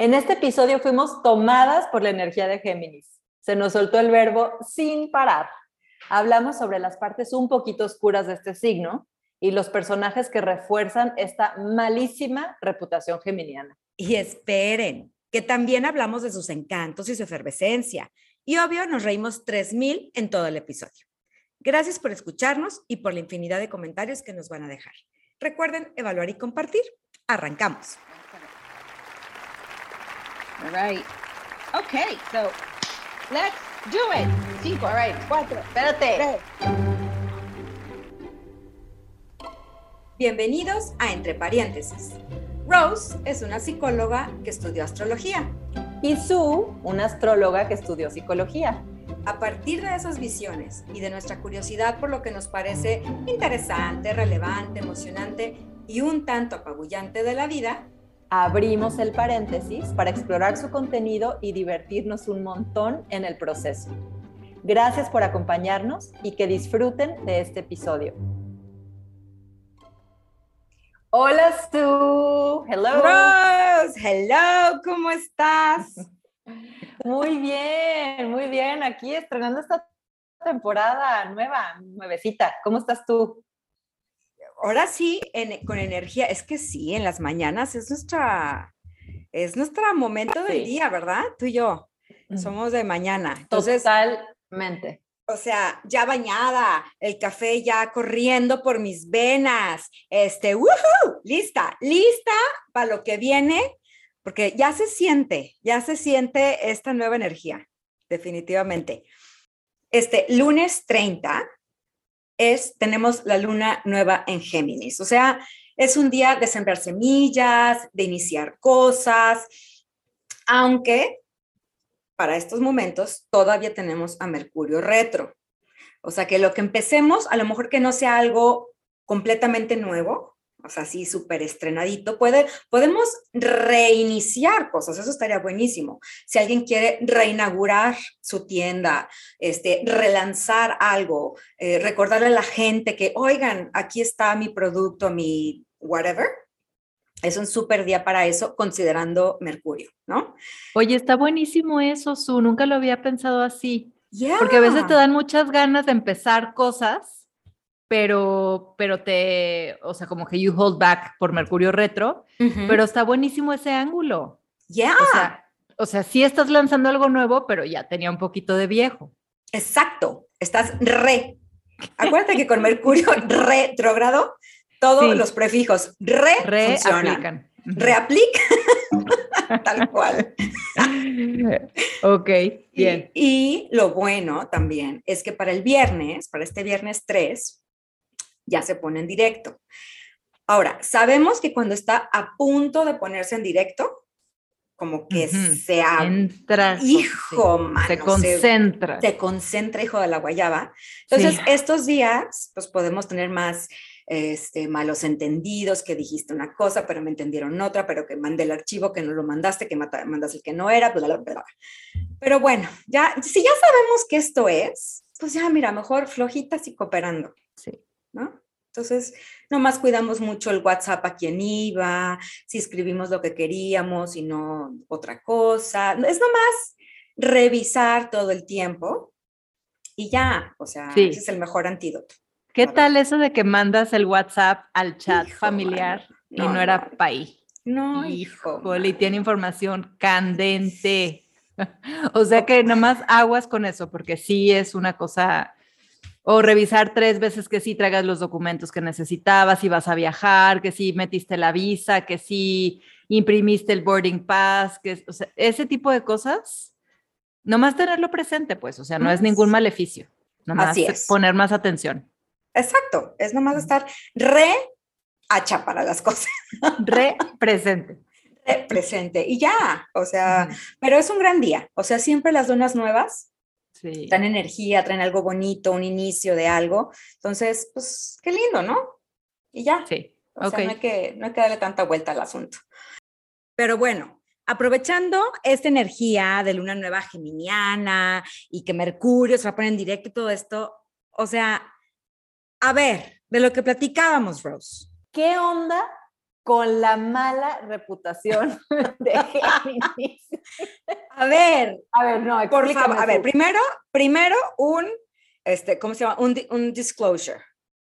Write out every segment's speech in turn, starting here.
En este episodio fuimos tomadas por la energía de Géminis. Se nos soltó el verbo sin parar. Hablamos sobre las partes un poquito oscuras de este signo y los personajes que refuerzan esta malísima reputación geminiana. Y esperen, que también hablamos de sus encantos y su efervescencia. Y obvio, nos reímos 3000 en todo el episodio. Gracias por escucharnos y por la infinidad de comentarios que nos van a dejar. Recuerden evaluar y compartir. Arrancamos. All right. Okay, so let's do it. Cinco, all right, cuatro, Espérate. tres. Bienvenidos a Entre Paréntesis. Rose es una psicóloga que estudió astrología. Y Sue, una astróloga que estudió psicología. A partir de esas visiones y de nuestra curiosidad por lo que nos parece interesante, relevante, emocionante y un tanto apabullante de la vida, Abrimos el paréntesis para explorar su contenido y divertirnos un montón en el proceso. Gracias por acompañarnos y que disfruten de este episodio. Hola Stu, hello. Rose, hello, ¿cómo estás? Muy bien, muy bien. Aquí estrenando esta temporada nueva, nuevecita. ¿Cómo estás tú? Ahora sí, en- con energía, es que sí, en las mañanas es nuestra, es nuestro momento del día, ¿verdad? Tú y yo somos de mañana. Entonces, Totalmente. o sea, ya bañada, el café ya corriendo por mis venas, este, ¡woohoo! Lista, lista para lo que viene, porque ya se siente, ya se siente esta nueva energía, definitivamente. Este lunes 30 es, tenemos la luna nueva en Géminis, o sea, es un día de sembrar semillas, de iniciar cosas, aunque para estos momentos todavía tenemos a Mercurio retro. O sea, que lo que empecemos, a lo mejor que no sea algo completamente nuevo, o sea, así súper estrenadito, puede, podemos reiniciar cosas, eso estaría buenísimo. Si alguien quiere reinaugurar su tienda, este, relanzar algo, eh, recordarle a la gente que, oigan, aquí está mi producto, mi whatever, es un súper día para eso, considerando Mercurio, ¿no? Oye, está buenísimo eso, Su. Nunca lo había pensado así. Yeah. Porque a veces te dan muchas ganas de empezar cosas, pero, pero te, o sea, como que you hold back por Mercurio retro, pero está buenísimo ese ángulo. Yeah. O sea, o sea, sí estás lanzando algo nuevo, pero ya tenía un poquito de viejo. Exacto, estás re. Acuérdate que con Mercurio retrógrado, todos Sí. los prefijos re, funcionan. Reaplican. Ujú. Reaplica, tal cual. ok, Y- bien. Y, lo bueno también es que para el viernes, para este viernes 3, ya se pone en directo. Ahora, sabemos que cuando está a punto de ponerse en directo, como que Ujú. se ha- Entra. hijo, mano, se concentra. se concentra, hijo de la guayaba. Entonces, Sí. estos días, pues podemos tener más este, malos entendidos, que dijiste una cosa, pero me entendieron otra, pero que mandé el archivo, que no lo mandaste, que mandaste el que no era, bla, bla, bla. Pero bueno, ya, si ya sabemos que esto es, pues ya, mira, mejor flojitas y cooperando, Sí. ¿No? Entonces, nomás cuidamos mucho el WhatsApp a quien iba, si escribimos lo que queríamos y no otra cosa. Es nomás revisar todo el tiempo y ya, o sea, Sí. ese es el mejor antídoto. ¿Qué tal eso de que mandas el WhatsApp al chat Hijo, familiar y No, no, era no. pa' ahí? No, hijo. Y tiene información candente. o sea que nada más aguas con eso, porque sí es una cosa. O revisar tres veces que sí traigas los documentos que necesitabas, si vas a viajar, que sí metiste la visa, que sí imprimiste el boarding pass, que o sea, ese tipo de cosas, nomás tenerlo presente, pues, o sea, no es ningún maleficio, nomás Así es. poner más atención. Exacto, es nomás estar re hacha para las cosas, Re presente. re presente y ya, o sea, pero es un gran día, o sea, siempre las lunas nuevas Sí. traen energía, traen algo bonito, un inicio de algo, entonces, pues, qué lindo, ¿no? Y ya, Sí. o ok. sea, no hay, que, no hay que darle tanta vuelta al asunto. Pero bueno, aprovechando esta energía de luna nueva geminiana y que Mercurio se va a poner en directo y todo esto, o sea, a ver, de lo que platicábamos, Rose. ¿Qué onda con la mala reputación de Géminis. A ver, A ver, no, por favor, a ver, primero, primero un, este, ¿cómo se llama? Un, di- un disclosure.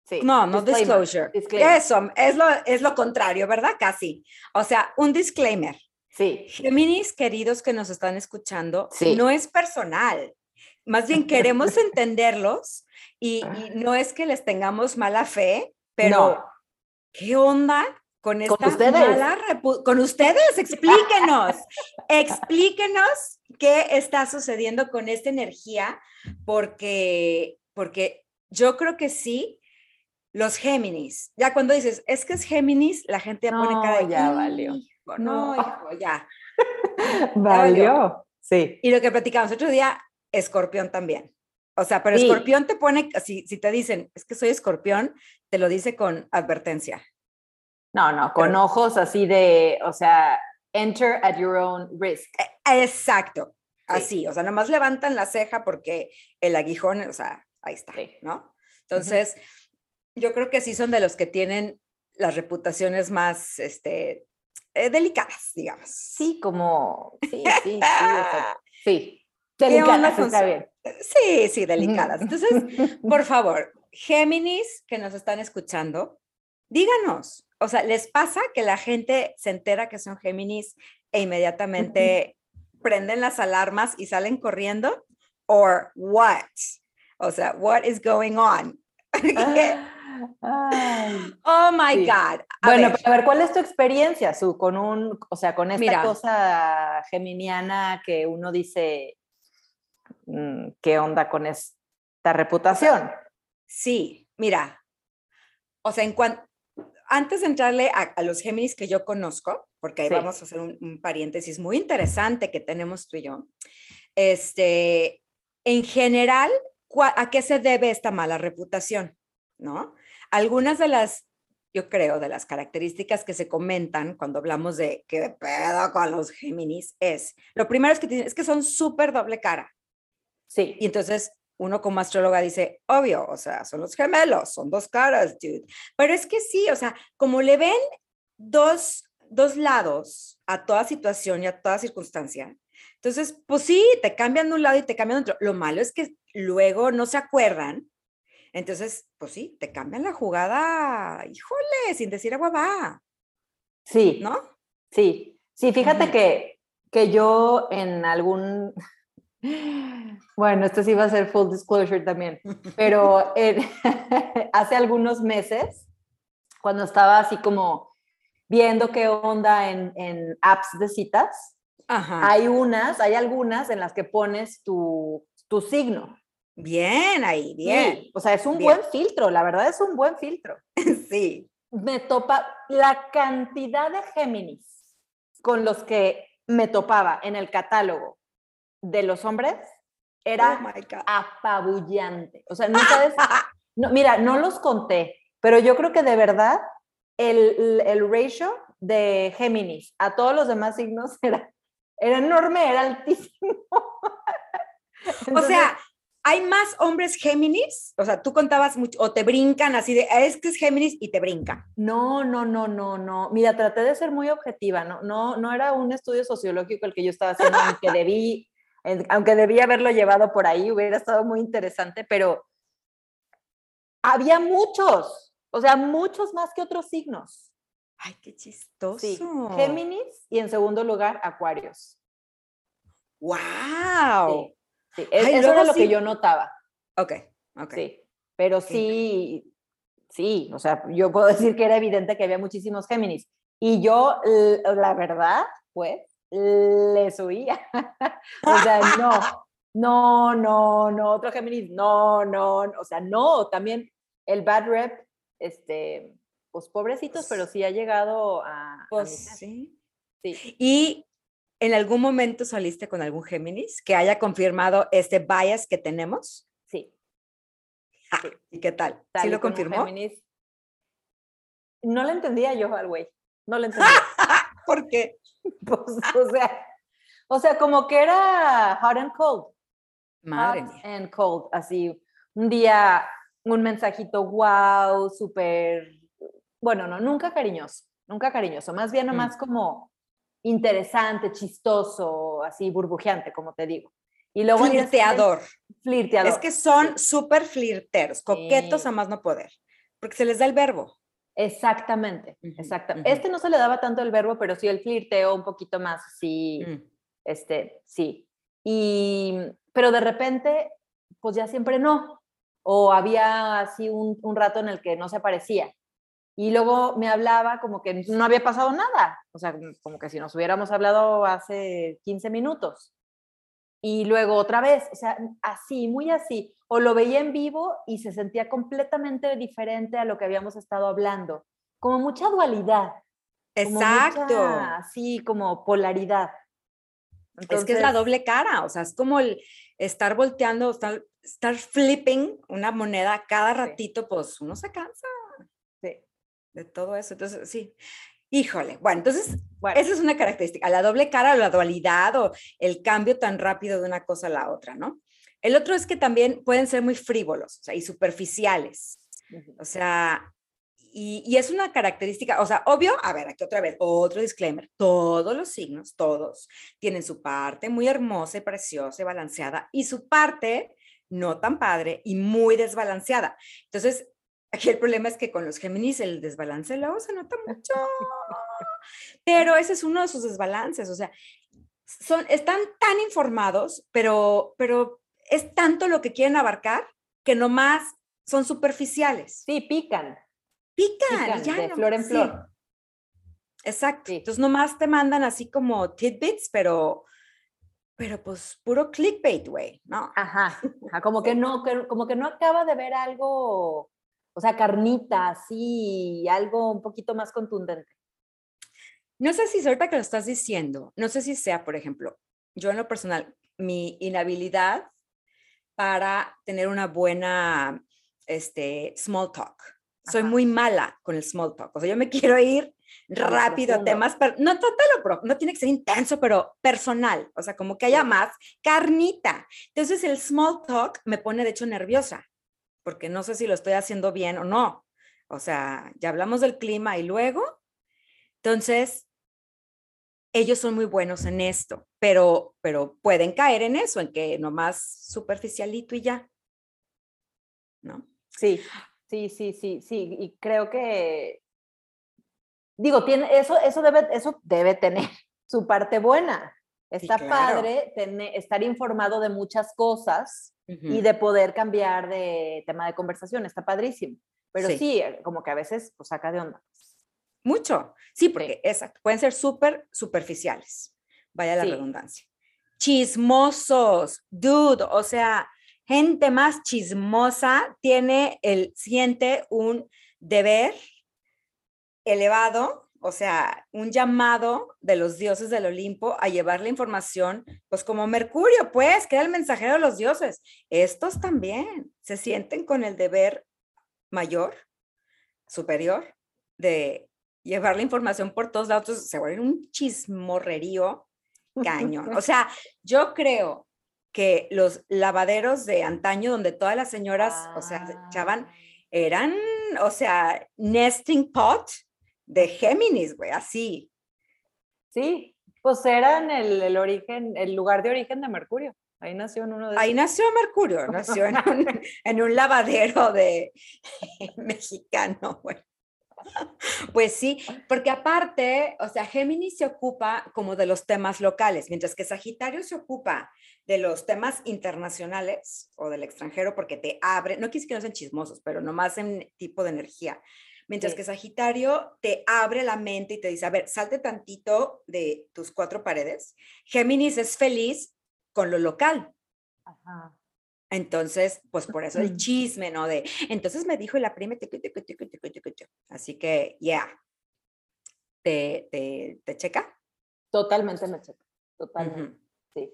Sí, No, no disclosure. Eso, es lo, es lo contrario, ¿verdad? Casi. O sea, un disclaimer. Sí, Géminis, queridos que nos están escuchando, Sí. no es personal. Más bien queremos entenderlos y, y no es que les tengamos mala fe, pero No. ¿qué onda con esta ustedes. mala Con ustedes, explíquenos, explíquenos qué está sucediendo con esta energía, porque, porque yo creo que sí, los Géminis, ya cuando dices, es que es Géminis, la gente ya pone No, cara de ya valió. "Hijo, No, No. hijo, ya. valió. Sí. Y lo que platicamos otro día, escorpión también. O sea, pero Sí. escorpión te pone, si, si te dicen, es que soy escorpión, te lo dice con advertencia. No, no, con Pero- ojos así de, o sea, enter at your own risk. Exacto, así, o sea, nomás levantan la ceja porque el aguijón, o sea, ahí está, Sí. ¿no? Entonces, yo creo que sí son de los que tienen las reputaciones más, este, eh, delicadas, digamos. Sí, como, sí, sí, sí, sí. ¿Qué onda Delicadas, está bien. Sí, sí, delicadas. Entonces, por favor, Géminis que nos están escuchando, díganos, o sea, ¿les pasa que la gente se entera que son Géminis e inmediatamente prenden las alarmas y salen corriendo? ¿Or what? O sea, what is going on? Ay. oh my Sí. God. A Bueno, ver, pero a ver, ¿cuál es tu experiencia, Su, con un, o sea, con esta Mira. cosa geminiana que uno dice, mm, ¿qué onda con esta reputación? sí, mira, o sea, en cuanto, antes de entrarle a, a los Géminis que yo conozco, porque ahí Sí. vamos a hacer un, un paréntesis muy interesante que tenemos tú y yo, este, en general, ¿cuá- ¿a qué se debe esta mala reputación? ¿No? Algunas de las, yo creo, de las características que se comentan cuando hablamos de qué pedo con los Géminis es, lo primero es que, es que son súper doble cara. Sí. Y entonces uno como astróloga dice, obvio, o sea, son los gemelos, son dos caras, dude. Pero es que sí, o sea, como le ven dos, dos lados a toda situación y a toda circunstancia, entonces, pues sí, te cambian de un lado y te cambian de otro. Lo malo es que luego no se acuerdan. Entonces, pues sí, te cambian la jugada, híjole, sin decir agua va, Sí. ¿no? Sí, sí, fíjate que, que yo en algún, bueno, esto sí va a ser full disclosure también, pero hace algunos meses, cuando estaba así como viendo qué onda en, en apps de citas, Ajá. hay unas, hay algunas en las que pones tu, tu signo. Bien ahí, bien. Sí, o sea, es un bien. buen filtro, la verdad es un buen filtro. Sí. me topa la cantidad de Géminis con los que me topaba en el catálogo de los hombres Oh era God. apabullante. O sea, no sabes, no, mira, no los conté, pero yo creo que de verdad el, el ratio de Géminis a todos los demás signos era, era enorme, era altísimo. O Entonces, sea, hay más hombres Géminis, o sea, tú contabas mucho, o te brincan así de, "Ah, es que es Géminis y te brinca. No, no, no, no, no. Mira, traté de ser muy objetiva, no, no, no era un estudio sociológico el que yo estaba haciendo, aunque debí, aunque debí haberlo llevado por ahí, hubiera estado muy interesante, pero había muchos, o sea, muchos más que otros signos. Ay, qué chistoso. Sí, Géminis y en segundo lugar, Acuarios. Wow. Sí, sí, e- Ay, eso era lo que yo notaba. Ok, ok. Sí, pero sí, sí, o sea, yo puedo decir que era evidente que había muchísimos Géminis. Y yo, la verdad, pues, les huía. o sea, no, no, no, no, otro Géminis, no, no, no, o sea, no, también el bad rep, este, pues pobrecitos, pero sí ha llegado a... Pues sí. sí. ¿Y en algún momento saliste con algún Géminis que haya confirmado este bias que tenemos? Sí, Ah, ¿Y qué tal? ¿Sí lo confirmó? Géminis. No le entendía yo al güey, no le entendía. ¿Por qué? Pues, o sea, o sea, como que era hot and cold. Madre hot mía. and cold, así. Un día, un mensajito, wow, súper, bueno, no, nunca cariñoso, nunca cariñoso, más bien Mm. nomás como interesante, chistoso, así burbujeante, como te digo. Y luego Flirteador. flirteador. Es que son súper flirteros, coquetos Sí. a más no poder, porque se les da el verbo. Exactamente, ujú. Este no se le daba tanto el verbo, pero sí el flirteo un poquito más, sí, Mm. este, sí. Y, pero de repente, pues ya siempre no. O había así un, un rato en el que no se aparecía. Y luego me hablaba como que no había pasado nada. O sea, como- como que si nos hubiéramos hablado hace 15 minutos. Y luego otra vez, o sea, así, muy así. O lo veía en vivo y se sentía completamente diferente a lo que habíamos estado hablando. Como mucha dualidad. como Exacto. mucha, así como polaridad. es que es la doble cara, o sea, es como el estar volteando, estar, estar flipping una moneda cada Sí. ratito, pues uno se cansa sí. de todo eso. Entonces, sí. Híjole, bueno, entonces Bueno, esa es una característica, la doble cara, la dualidad o el cambio tan rápido de una cosa a la otra, ¿no? El otro es que también pueden ser muy frívolos, o sea, y superficiales. O sea, y, y es una característica, o sea, obvio, a ver, aquí otra vez, otro disclaimer, todos los signos, todos, tienen su parte muy hermosa y preciosa y balanceada y su parte no tan padre y muy desbalanceada. Entonces, aquí el problema es que con los Géminis el desbalance luego se nota mucho, pero ese es uno de sus desbalances, o sea, son, están tan informados, pero, pero es tanto lo que quieren abarcar que nomás son superficiales. Sí, pican. Pican, ya de no- flor en sí, flor. Exacto. Sí. Entonces nomás te mandan así como tidbits, pero, pero pues puro clickbait, güey, ¿no? Ajá, ajá, como que no, como que no acaba de ver algo, o sea, carnita, así, algo un poquito más contundente. No sé si ahorita que lo estás diciendo, no sé si sea, por ejemplo, yo en lo personal, mi inhabilidad para tener una buena, este, small talk. Soy muy mala con el small talk. O sea, yo me quiero ir rápido a temas, pero no, pro- no tiene que ser intenso, pero personal. O sea, como que haya más carnita. Entonces, el small talk me pone, de hecho, nerviosa, porque no sé si lo estoy haciendo bien o no. O sea, ya hablamos del clima y luego. Entonces, ellos son muy buenos en esto, pero, pero pueden caer en eso, en que nomás superficialito y ya. ¿No? Sí, sí, sí, sí, sí, y creo que, digo, tiene, eso, eso, debe, eso debe tener su parte buena. Está claro. padre tener- estar informado de muchas cosas y Ujú. de poder cambiar de tema de conversación, está padrísimo. Pero Sí. sí, como que a veces pues, saca de onda. Mucho. Sí, porque exacto, pueden ser súper superficiales. Vaya la Sí. redundancia. Chismosos, dude, o sea, gente más chismosa tiene el, siente un deber elevado, o sea, un llamado de los dioses del Olimpo a llevar la información, pues como Mercurio, pues, que era el mensajero de los dioses. Estos también se sienten con el deber mayor, superior, de llevar la información por todos lados, entonces se vuelve un chismorrerío cañón. O sea, yo creo que los lavaderos de antaño, donde todas las señoras, o sea, se echaban, eran, o sea, nesting pot de Géminis, güey, así. Sí, pues eran el, el origen, el lugar de origen de Mercurio. Ahí nació en uno de Ahí esos. nació Mercurio, nació en un, en un lavadero de mexicano, güey. Pues sí, porque aparte, o sea, Géminis se ocupa como de los temas locales, mientras que Sagitario se ocupa de los temas internacionales o del extranjero porque te abre, no quise que no sean chismosos, pero nomás en tipo de energía. Mientras Sí. que Sagitario te abre la mente y te dice, a ver, salte tantito de tus cuatro paredes. Géminis es feliz con lo local. Ajá. Entonces, pues por eso el chisme, ¿no? De, entonces me dijo la prima, así que, ya, ¿Te, te, te checa? Totalmente me checa. Totalmente. Sí.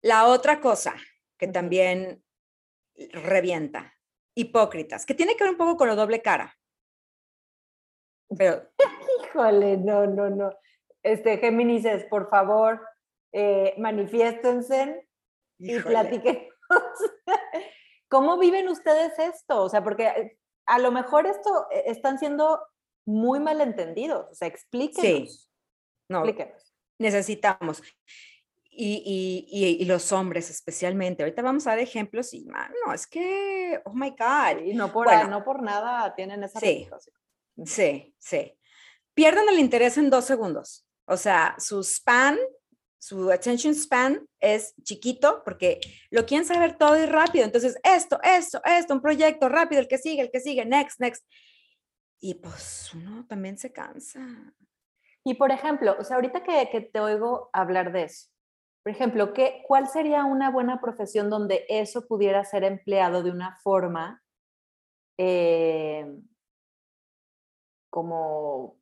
La otra cosa que también revienta, hipócritas, que tiene que ver un poco con lo doble cara. Pero, Híjole, no, no, no. Este, Géminis, por favor, eh, manifiéstense y platiquen. ¿Cómo viven ustedes esto? O sea, porque eh, a lo mejor esto eh, están siendo muy malentendidos. O sea, explíquenos. No, Explíquenos. necesitamos. Y, y- y- y los hombres especialmente. Ahorita vamos a dar ejemplos y, no, es que, oh my God. Y no por, Bueno. no por nada tienen esa Sí. Sí, sí. Pierden el interés en dos segundos. O sea, su span, su attention span es chiquito porque lo quieren saber todo y rápido. Entonces, esto, esto, esto, un proyecto rápido, el que sigue, el que sigue, next, next. Y pues uno también se cansa. Y por ejemplo, o sea, ahorita que, que te oigo hablar de eso, por ejemplo, ¿qué, ¿cuál sería una buena profesión donde eso pudiera ser empleado de una forma eh, como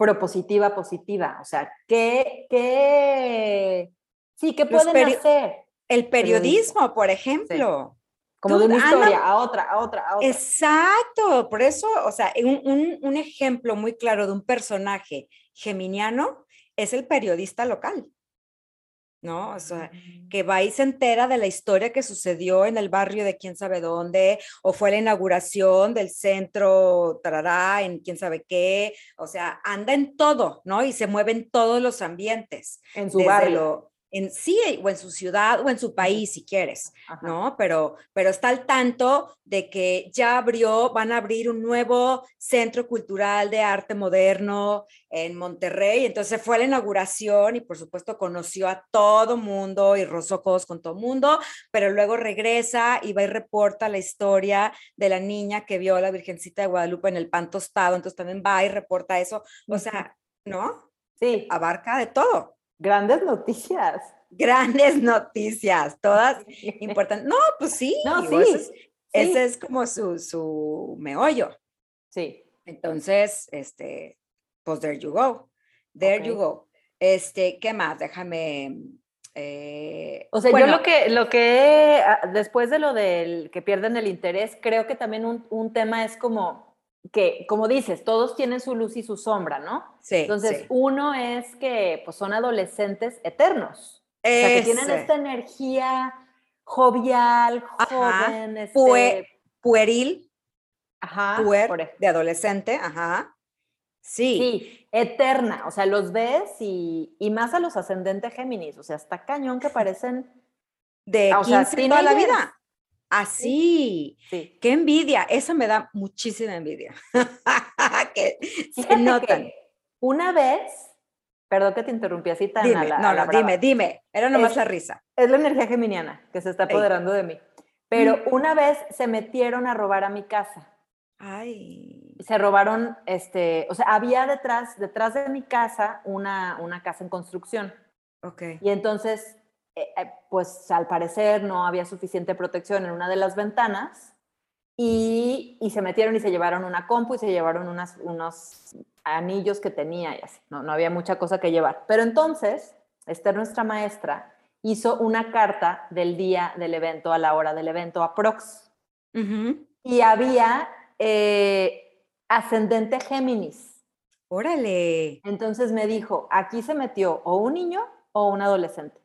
propositiva, positiva? O sea, ¿qué, qué, sí, qué pueden peri- hacer? El periodismo, por ejemplo. Como de una Ana- historia a otra, a otra, a otra. Exacto, por eso, o sea, un, un- un ejemplo muy claro de un personaje geminiano es el periodista local, ¿no? O sea, que va y se entera de la historia que sucedió en el barrio de quién sabe dónde, o fue la inauguración del centro, tarará, en quién sabe qué, o sea, anda en todo, ¿no? Y se mueve en todos los ambientes, en su barrio. lo- en sí, o en su ciudad, o en su país, si quieres. Ajá. ¿no? Pero, pero está al tanto de que ya abrió, van a abrir un nuevo centro cultural de arte moderno en Monterrey. Entonces fue a la inauguración y por supuesto conoció a todo mundo y rozó codos con todo mundo, pero luego regresa y va y reporta la historia de la niña que vio a la Virgencita de Guadalupe en el pan tostado. Entonces también va y reporta eso. O sea, ¿no? Sí, Abarca de todo. Grandes noticias. Grandes noticias, todas importantes. No, pues sí, No, digo, ese sí, es- sí. ese es como su, su meollo. Sí. Entonces, este, pues there you go. There you go. Este, ¿qué más? Déjame. eh, O sea, bueno, yo lo que, lo que, ah, después de lo del que pierden el interés, creo que también un, un tema es como que, como dices, todos tienen su luz y su sombra, ¿no? Sí, Entonces, sí. uno es que pues, son adolescentes eternos. O sea, que tienen esta energía jovial, Ajá, joven, este, pue- pueril, ajá, puer, de adolescente, ajá. Sí, Sí, eterna. O sea, los ves y, y más a los ascendentes Géminis. O sea, está cañón que parecen. de o sea, 15 toda la vida. Así. Sí. Qué envidia, eso me da muchísima envidia. que se notan. que una vez, perdón que te interrumpí así tan a Dime, la- no, a la no, dime, brava. dime. Era nomás Es- la risa. Es la energía geminiana que se está Ey. apoderando de mí. Pero Mm. una vez se metieron a robar a mi casa. Ay. Se robaron, este, o sea, había detrás, detrás de mi casa una, una casa en construcción. Ok. Y entonces, pues al parecer no había suficiente protección en una de las ventanas y, y se metieron y se llevaron una compu y se llevaron unas, unos anillos que tenía y así. No, no había mucha cosa que llevar. Pero entonces, Esther, nuestra maestra, hizo una carta del día del evento, a la hora del evento, a Prox. Y había eh, ascendente Géminis. Órale. Entonces me dijo, aquí se metió o un niño o un adolescente.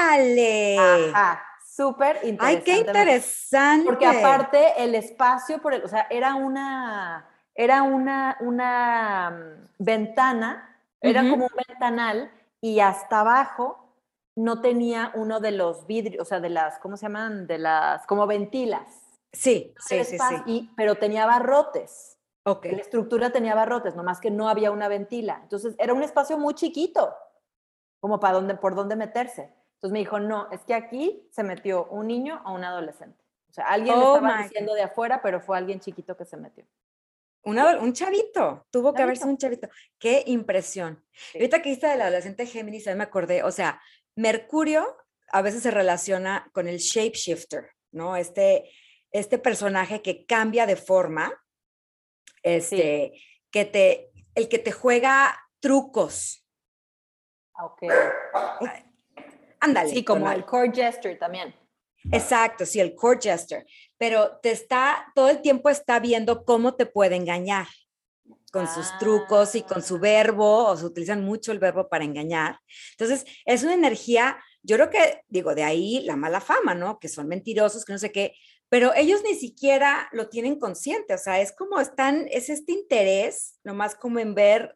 ¡Ale! Ajá, súper interesante. Ay, qué interesante. Porque aparte el espacio, por el, o sea, era una, era una, una mm, ventana, era como un ventanal y hasta abajo no tenía uno de los vidrios, o sea, de las, ¿cómo se llaman? De las, como ventilas. Sí, sí, sí, sí. y- pero tenía barrotes. Ok. La estructura tenía barrotes, nomás que no había una ventila. Entonces era un espacio muy chiquito, como para dónde, por dónde meterse. Entonces me dijo, no, es que aquí se metió un niño o un adolescente. O sea, alguien le Oh estaba my diciendo de afuera, pero fue alguien chiquito que se metió. Un, un chavito, tuvo que haber Chavito. sido un chavito. Qué impresión. Sí. Ahorita que dijiste del adolescente Géminis, a mí me acordé, o sea, Mercurio a veces se relaciona con el shapeshifter, ¿no? Este, este personaje que cambia de forma, este, que te, el que te juega trucos. Ah, Ok. Ándale. Sí, como el core gesture también. Exacto, sí, el court jester, pero te está, todo el tiempo está viendo cómo te puede engañar con sus trucos y con su Ah. verbo, o se utilizan mucho el verbo para engañar. Entonces, es una energía, yo creo que, digo, de ahí la mala fama, ¿no? Que son mentirosos, que no sé qué, pero ellos ni siquiera lo tienen consciente, o sea, es como están, es este interés, nomás como en ver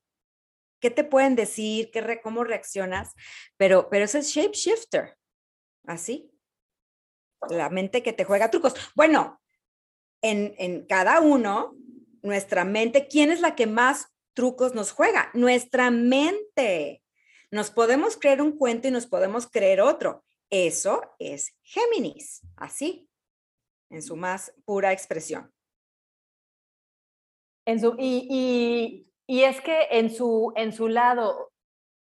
qué te pueden decir, qué cómo reaccionas, pero, pero es el shapeshifter, así, la mente que te juega trucos. Bueno, en, en cada uno, nuestra mente, ¿quién es la que más trucos nos juega? Nuestra mente. Nos podemos creer un cuento y nos podemos creer otro. Eso es Géminis, así, en su más pura expresión. En su, y, es que en su, en su lado,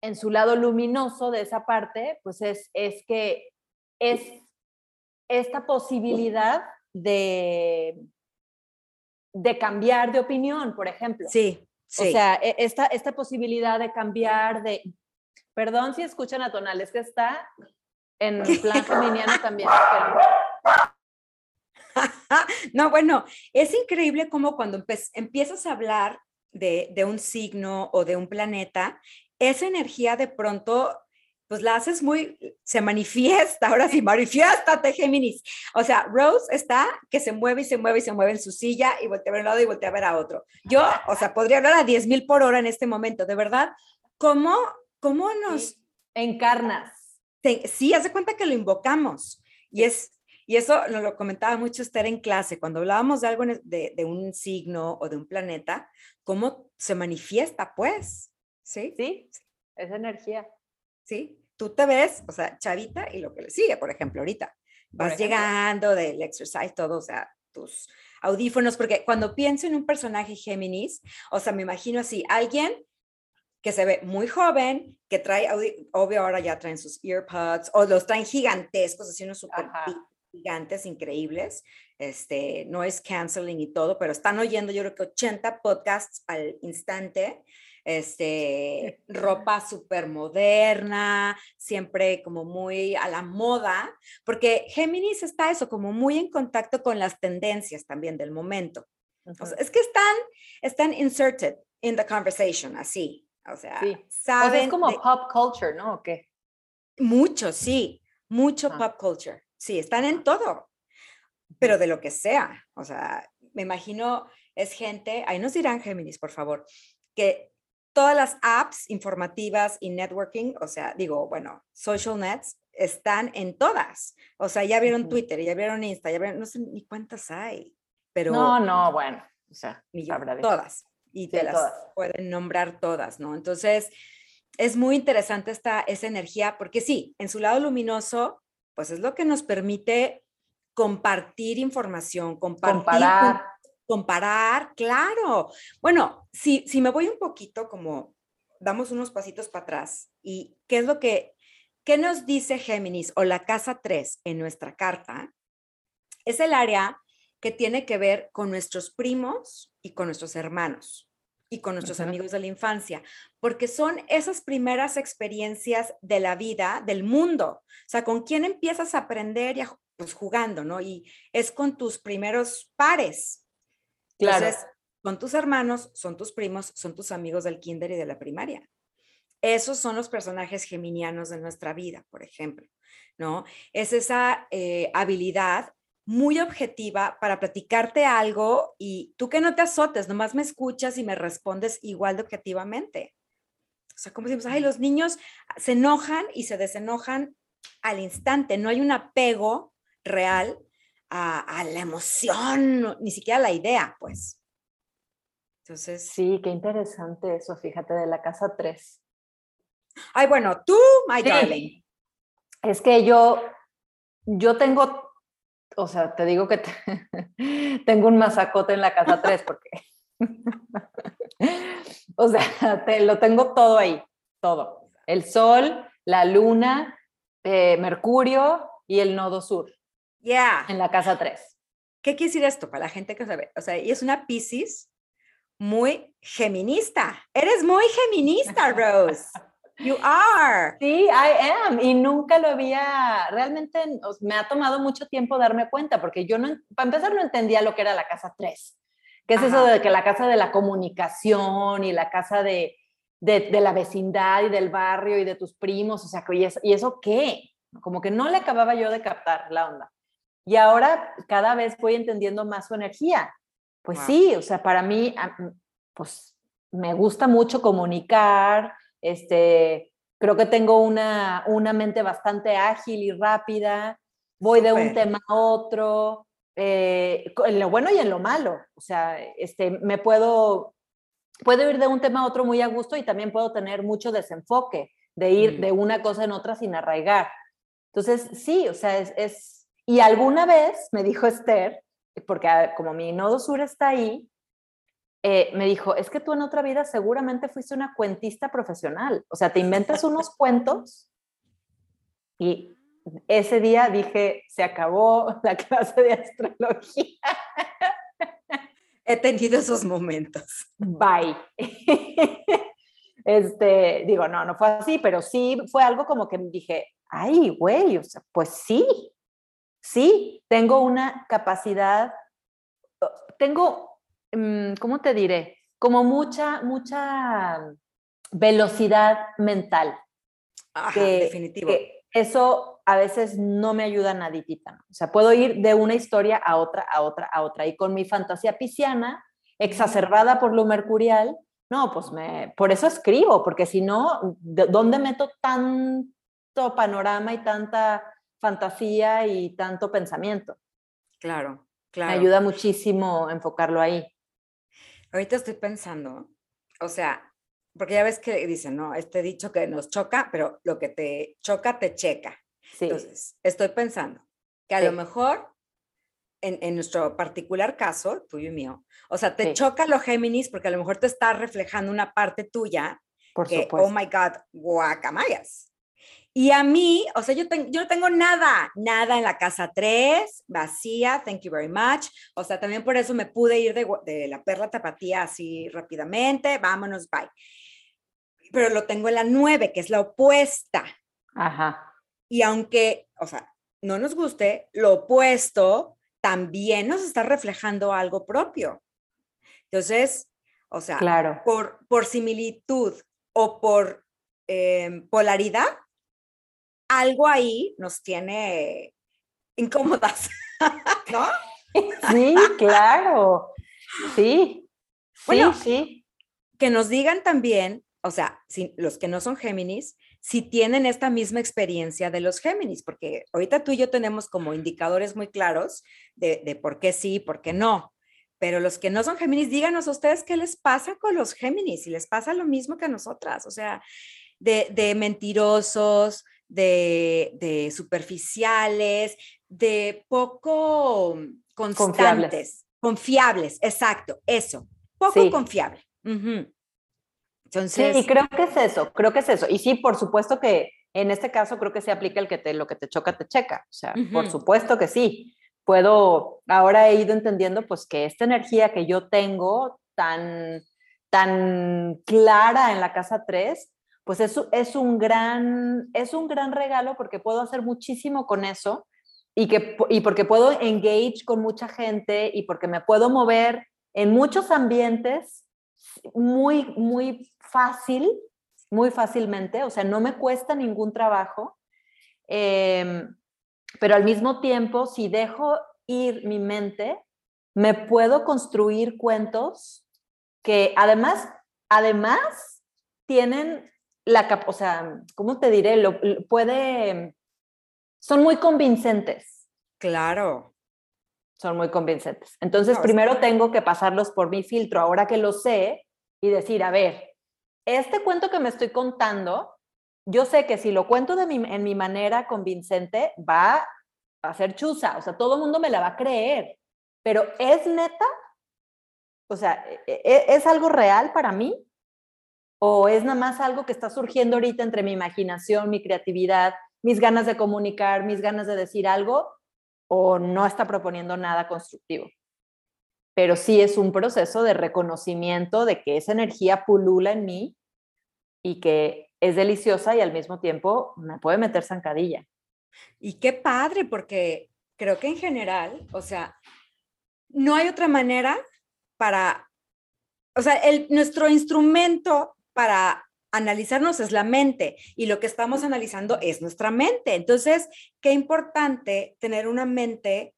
en su lado luminoso de esa parte, pues es, es que es esta posibilidad de, de cambiar de opinión, por ejemplo. Sí, sí. O sea, e, esta, esta posibilidad de cambiar de... Perdón si escuchan a Tonal, que está en plan geminiano también. no, bueno, es increíble cómo cuando empiezas a hablar de, de, un signo o de un planeta, esa energía de pronto, pues la haces muy, se manifiesta, ahora sí, manifiéstate, Géminis. O sea, Rose está que se mueve y se mueve y se mueve en su silla y voltea a ver un lado y voltea a ver a otro. Yo, o sea, podría hablar a 10 mil por hora en este momento, de verdad. ¿Cómo, cómo nos... Encarnas sí, hace cuenta que lo invocamos. Y es, y eso nos lo comentaba mucho estar en clase, cuando hablábamos de algo de, de, un signo o de un planeta, cómo se manifiesta, pues. Sí. Sí, esa energía. Sí, tú te ves, o sea, chavita y lo que le sigue, por ejemplo, ahorita. Vas llegando del exercise, todo, o sea, tus audífonos, porque cuando pienso en un personaje Géminis, o sea, me imagino así, alguien que se ve muy joven, que trae, obvio ahora ya traen sus earpods o los traen gigantescos, así unos super gigantes, increíbles. Este, no es canceling y todo, pero están oyendo yo creo que 80 podcasts al instante. Este, ropa súper moderna, siempre como muy a la moda, porque Géminis está eso, como muy en contacto con las tendencias también del momento. es que están, están inserted in the conversation, así. O sea, saben. es como pop culture, ¿no? ¿O qué? Mucho, sí. Mucho pop culture. Sí, están en todo. Pero de lo que sea. O sea, me imagino es gente, ahí nos dirán Géminis, por favor, que todas las apps informativas y networking, o sea, digo, bueno, social nets, están en todas. O sea, ya vieron Twitter, ya vieron Insta, ya vieron, no sé ni cuántas hay, pero... No, no, bueno, o sea, todas y te las pueden nombrar todas, ¿no? Entonces, es muy interesante esta, esa energía, porque sí, en su lado luminoso, pues es lo que nos permite compartir información, compartir, comparar, comparar claro. Bueno, si, si me voy un poquito como, damos unos pasitos para atrás, y qué es lo que, qué nos dice Géminis o la casa 3 en nuestra carta, es el área que tiene que ver con nuestros primos y con nuestros hermanos y con nuestros amigos de la infancia, porque son esas primeras experiencias de la vida, del mundo. O sea, con quién empiezas a aprender y pues jugando, ¿no? Y es con tus primeros pares. Claro. Entonces, con tus hermanos, son tus primos, son tus amigos del kinder y de la primaria. Esos son los personajes geminianos de nuestra vida, por ejemplo, ¿no? Es esa eh, habilidad muy objetiva para platicarte algo y tú que no te azotes, nomás me escuchas y me respondes igual de objetivamente. O sea, como decimos, ay, los niños se enojan y se desenojan al instante, no hay un apego real a, la emoción, ni siquiera a la idea, pues. Entonces. Sí, qué interesante eso, fíjate, de la casa 3. Ay, bueno, tú, my darling. Es que yo, yo tengo o sea, te digo que tengo un masacote en la casa 3 porque, o sea, te, lo tengo todo ahí, todo. El sol, la luna, eh, Mercurio y el nodo sur. Ya. En la casa 3. ¿Qué quiere decir esto para la gente que sabe? O sea, y es una Pisces muy geminista. Eres muy geminista, Rose. You are. Sí, I am. Y nunca lo había, realmente me ha tomado mucho tiempo darme cuenta, porque yo no, para empezar no entendía lo que era la casa 3. ¿Qué es eso de que la casa de la comunicación y la casa de, de, la vecindad y del barrio y de tus primos? O sea, ¿y eso, ¿y eso qué? Como que no le acababa yo de captar la onda. Y ahora cada vez voy entendiendo más su energía. Pues Wow. sí, o sea, para mí, pues me gusta mucho comunicar, este, creo que tengo una, una mente bastante ágil y rápida, voy de un tema a otro, eh, en lo bueno y en lo malo, o sea, este, me puedo, puedo ir de un tema a otro muy a gusto y también puedo tener mucho desenfoque, de ir Mm. de una cosa en otra sin arraigar. Entonces, sí, o sea, es, es- y alguna vez me dijo Esther, porque ah, como mi nodo sur está ahí, eh, me dijo, es que tú en otra vida seguramente fuiste una cuentista profesional, o sea, te inventas unos cuentos y ese día dije, se acabó la clase de astrología, He tenido esos momentos. bye. Este, digo, no, no fue así, pero sí fue algo como que dije, ay, güey, o sea, pues sí, sí, tengo una capacidad, tengo, ¿cómo te diré? Como mucha, mucha velocidad mental. Ajá, que- definitivo. que eso a veces no me ayuda naditita. O sea, puedo ir de una historia a otra, a otra, a otra. Y con mi fantasía pisciana, exacerbada por lo mercurial, no, pues me, por eso escribo, porque si no, ¿de ¿dónde meto tanto panorama y tanta fantasía y tanto pensamiento? claro, claro. Me ayuda muchísimo enfocarlo ahí. Ahorita estoy pensando, o sea, porque ya ves que dicen, ¿no? Este dicho que nos choca, pero lo que te choca, te checa. Sí, Entonces, estoy pensando que a Sí. lo mejor, en, en nuestro particular caso, tuyo y mío, o sea, te Sí. choca lo Géminis porque a lo mejor te está reflejando una parte tuya por que, supuesto. oh my God, guacamayas. Y a mí, o sea, yo, ten- yo no tengo nada, nada en la casa 3, vacía, thank you very much. O sea, también por eso me pude ir de, de la perla tapatía así rápidamente, vámonos, bye. Pero lo tengo en la 9, que es la opuesta. Ajá, Y aunque, o sea, no nos guste, lo opuesto también nos está reflejando algo propio. Entonces, o sea, claro. por, por similitud o por em, polaridad, algo ahí nos tiene incómodas, ¿no? Sí, claro. Sí, sí, Bueno, sí. Que nos digan también, o sea, si, los que no son Géminis, si tienen esta misma experiencia de los Géminis, porque ahorita tú y yo tenemos como indicadores muy claros de, de por qué sí, por qué no. Pero los que no son Géminis, díganos a ustedes qué les pasa con los Géminis, si les pasa lo mismo que a nosotras, o sea, de, de mentirosos, de, de superficiales, de poco constantes, confiables, exacto, eso, poco Sí. confiable. Sí, Entonces, y creo que es eso, creo que es eso. Y sí, por supuesto que en este caso creo que se aplica el que te, lo que te choca, te checa. O sea, por supuesto que sí. Puedo, ahora he ido entendiendo pues que esta energía que yo tengo tan, tan clara en la casa 3, pues es, es, un gran, es un gran regalo porque puedo hacer muchísimo con eso y, que, y porque puedo engage con mucha gente y porque me puedo mover en muchos ambientes muy, muy fácil, muy fácilmente, o sea, no me cuesta ningún trabajo, eh, pero al mismo tiempo, si dejo ir mi mente, me puedo construir cuentos que además, además tienen la o sea, ¿cómo te diré? Lo, lo, puede, son muy convincentes. Claro. Son muy convincentes. Entonces, no, primero tengo que pasarlos por mi filtro, ahora que lo sé, y decir, a ver, este cuento que me estoy contando, yo sé que si lo cuento de mi, en mi manera convincente, va a ser chusa, o sea, todo el mundo me la va a creer, pero ¿es neta? O sea, ¿es, ¿es algo real para mí? ¿O es nada más algo que está surgiendo ahorita entre mi imaginación, mi creatividad, mis ganas de comunicar, mis ganas de decir algo? ¿O no está proponiendo nada constructivo? Pero sí es un proceso de reconocimiento de que esa energía pulula en mí y que es deliciosa y al mismo tiempo me puede meter zancadilla. Y qué padre, porque creo que en general, o sea, no hay otra manera para, o sea, el, nuestro instrumento para analizarnos es la mente y lo que estamos analizando es nuestra mente. Entonces, qué importante tener una mente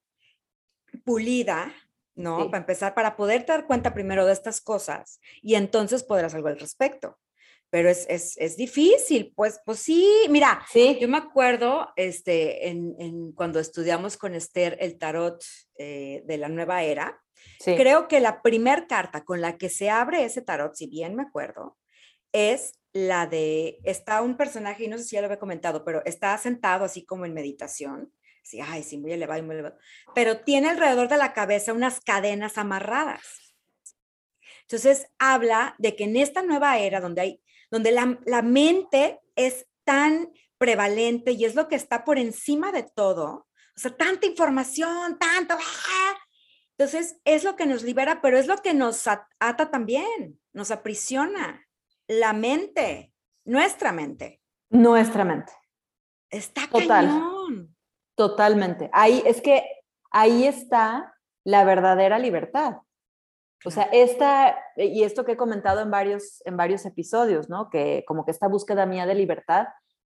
pulida, ¿no? Sí. Para empezar, para poder dar cuenta primero de estas cosas y entonces hacer algo al respecto. Pero es, es, es difícil, pues, pues sí, mira, Sí, yo me acuerdo este, en, en cuando estudiamos con Esther el tarot eh, de la nueva era, sí. creo que la primer carta con la que se abre ese tarot, si bien me acuerdo, es la de, está un personaje, y no sé si ya lo había comentado, pero está sentado así como en meditación, así, ay, sí, muy elevado, muy elevado, pero tiene alrededor de la cabeza unas cadenas amarradas. Entonces habla de que en esta nueva era donde hay, donde la, la mente es tan prevalente y es lo que está por encima de todo, o sea, tanta información, tanto, ¡ah! entonces es lo que nos libera, pero es lo que nos at- ata también, nos aprisiona. La mente, nuestra mente, Nuestra mente. está Total. cañón. Totalmente. Ahí es que ahí está la verdadera libertad. O sea, esta, y esto que he comentado en varios, en varios episodios, ¿no? Que como que esta búsqueda mía de libertad,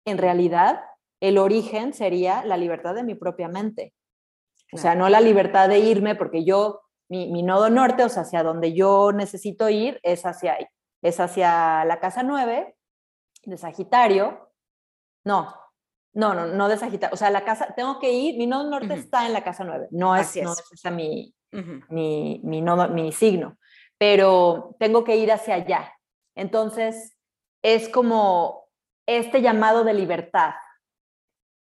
en realidad, el origen sería la libertad de mi propia mente. O sea, no la libertad de irme porque yo, mi, mi nodo norte, o sea, hacia donde yo necesito ir, es hacia ahí. Es hacia la casa 9 de Sagitario. No, no, no, no de Sagitario. O sea, la casa, tengo que ir, mi nodo norte Ujú. está en la casa 9. No es, Así no es. es esa mi, Ujú. mi, mi, nodo- mi signo, pero tengo que ir hacia allá. Entonces, es como este llamado de libertad.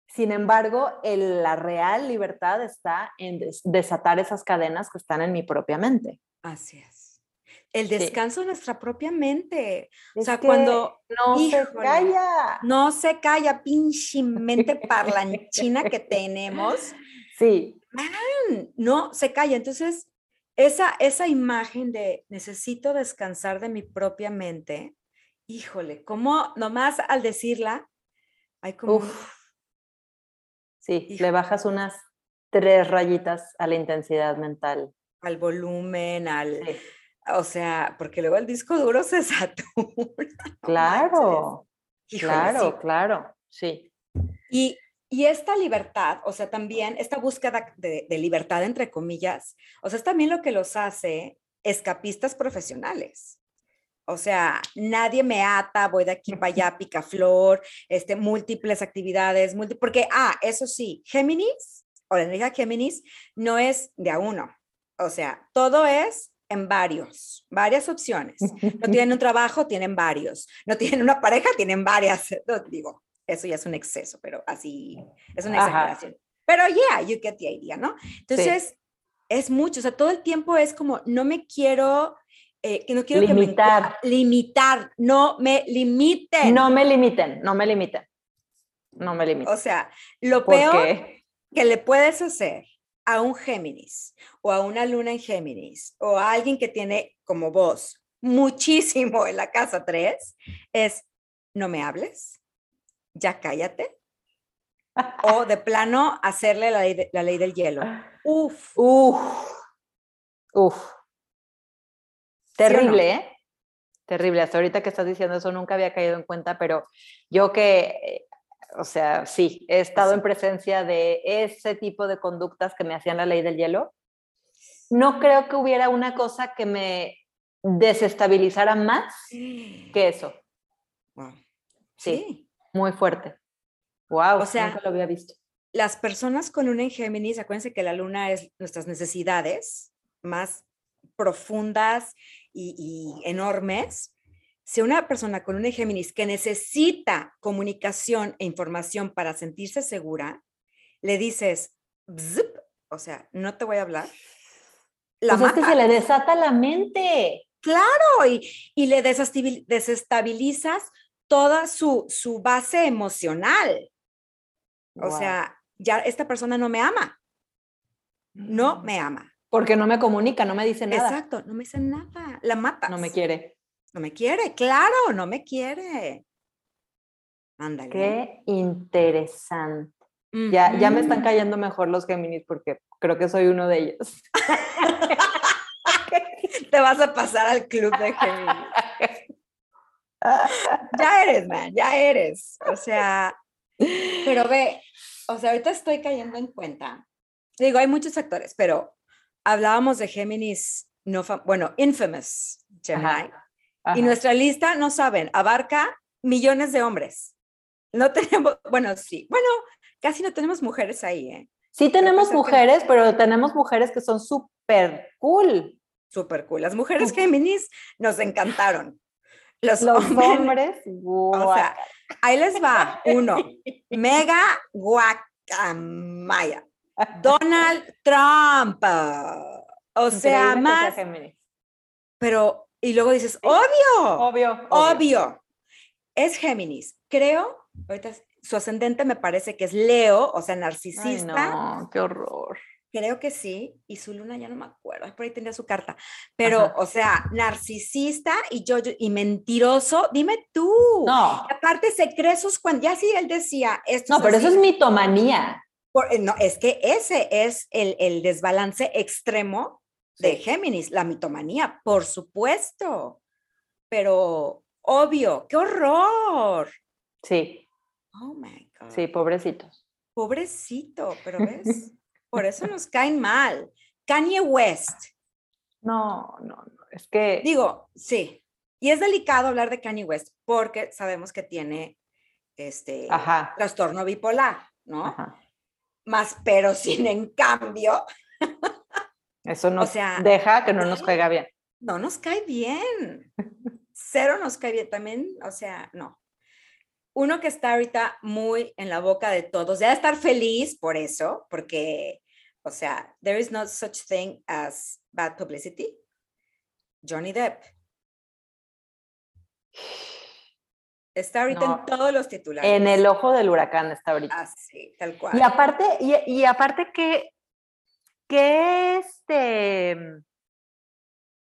Sin embargo, el- la real libertad está en des- desatar esas cadenas que están en mi propia mente. Así es. El descanso de nuestra propia mente. O sea, cuando no se calla. no se calla, pinche mente parlanchina que tenemos, Sí, mm, no se calla. Entonces, esa, esa imagen de necesito descansar de mi propia mente, híjole, como nomás al decirla, hay como, Uf. sí, le bajas unas tres rayitas a la intensidad mental. al volumen, al, Sí, o sea, porque luego el disco duro se satura. claro, Híjole, claro, sí. claro, sí. Y, y esta libertad, o sea, también esta búsqueda de, de libertad, entre comillas, o sea, es también lo que los hace escapistas profesionales. O sea, nadie me ata, voy de aquí para allá, picaflor, este, múltiples actividades, múlti- porque, ah, eso sí, Géminis, o la energía Géminis, no es de a uno. O sea, todo es en varios, varias opciones. No tienen un trabajo, tienen varios. No tienen una pareja, tienen varias. No, digo, eso ya es un exceso, pero así es una Ajá. exageración. Pero yeah, you get the idea, ¿no? Entonces, es mucho, o sea, todo el tiempo es como, no me quiero, eh, que no quiero que me Limitar. encue- limitar, no me limiten. No me limiten, no me limiten. No me limiten. O sea, lo peor porque que le puedes hacer a un Géminis o a una luna en Géminis o a alguien que tiene como vos muchísimo en la casa 3 es no me hables, ya cállate o de plano hacerle la ley, de- la ley del hielo. Uf, Uf, uf. ¿Sí o no? Terrible, ¿eh? Terrible. Hasta ahorita que estás diciendo eso nunca había caído en cuenta, pero yo que, eh, o sea, sí, he estado Sí. en presencia de ese tipo de conductas que me hacían la ley del hielo. No creo que hubiera una cosa que me desestabilizara más que eso. Wow. Sí. sí. Muy fuerte. Wow, O sea, nunca lo había visto. las personas con luna en Géminis, acuérdense que la luna es nuestras necesidades más profundas y, y enormes. Si una persona con en Géminis que necesita comunicación e información para sentirse segura, le dices, o sea, no te voy a hablar, la Pues es que mata. se le desata la mente. Claro, y, y le desestabilizas toda su, su base emocional. O Guau. sea, ya esta persona no me ama, no me ama. Porque no me comunica, no me dice nada. Exacto, no me dice nada, la matas. No me quiere. No me quiere, claro, no me quiere. Ándale. Qué interesante. Ya, ya me están cayendo mejor los Géminis porque creo que soy uno de ellos. Te vas a pasar al club de Géminis. ya eres, man, ya eres. O sea, pero ve, o sea, ahorita estoy cayendo en cuenta. Digo, hay muchos factores, pero hablábamos de Géminis, no bueno, infamous Gemini. Y nuestra lista, no saben, abarca millones de hombres. No tenemos, bueno, sí, bueno, casi no tenemos mujeres ahí, ¿eh? Sí tenemos mujeres, pero tenemos mujeres que son súper cool. Súper cool. Las mujeres Géminis nos encantaron. Los, hombres, o sea, ahí les va uno. Mega guacamaya. Donald Trump. O sea, más. Pero, y luego dices, obvio. Obvio. Obvio. Es Géminis. Creo, ahorita su ascendente me parece que es Leo, o sea, narcisista. no, qué horror. Creo que sí, y su luna ya no me acuerdo, por ahí tenía su carta. Pero, o sea, narcisista y yo, y mentiroso, dime tú. No. aparte se cree sus cuando ya sí él decía esto. No, pero eso es mitomanía. Eh, no, es que ese es el, el desbalance extremo de Géminis, la mitomanía, por supuesto. Pero obvio, qué horror. Sí. Oh my God. Sí, pobrecitos. Pobrecito, pero ves. Por eso nos caen mal. Kanye West. No, no, no. Es que. Digo, sí. Y es delicado hablar de Kanye West porque sabemos que tiene este trastorno bipolar, ¿no? Más, pero sin en cambio. Eso nos deja que no nos caiga bien. No nos cae bien. Cero nos cae bien. También, o sea, no. Uno que está ahorita muy en la boca de todos, debe estar feliz por eso, porque o sea, there is no such thing as bad publicity. Johnny Depp. Está ahorita en todos los titulares. En el ojo del huracán está ahorita. Así, tal cual. Y aparte, y, aparte que, que este,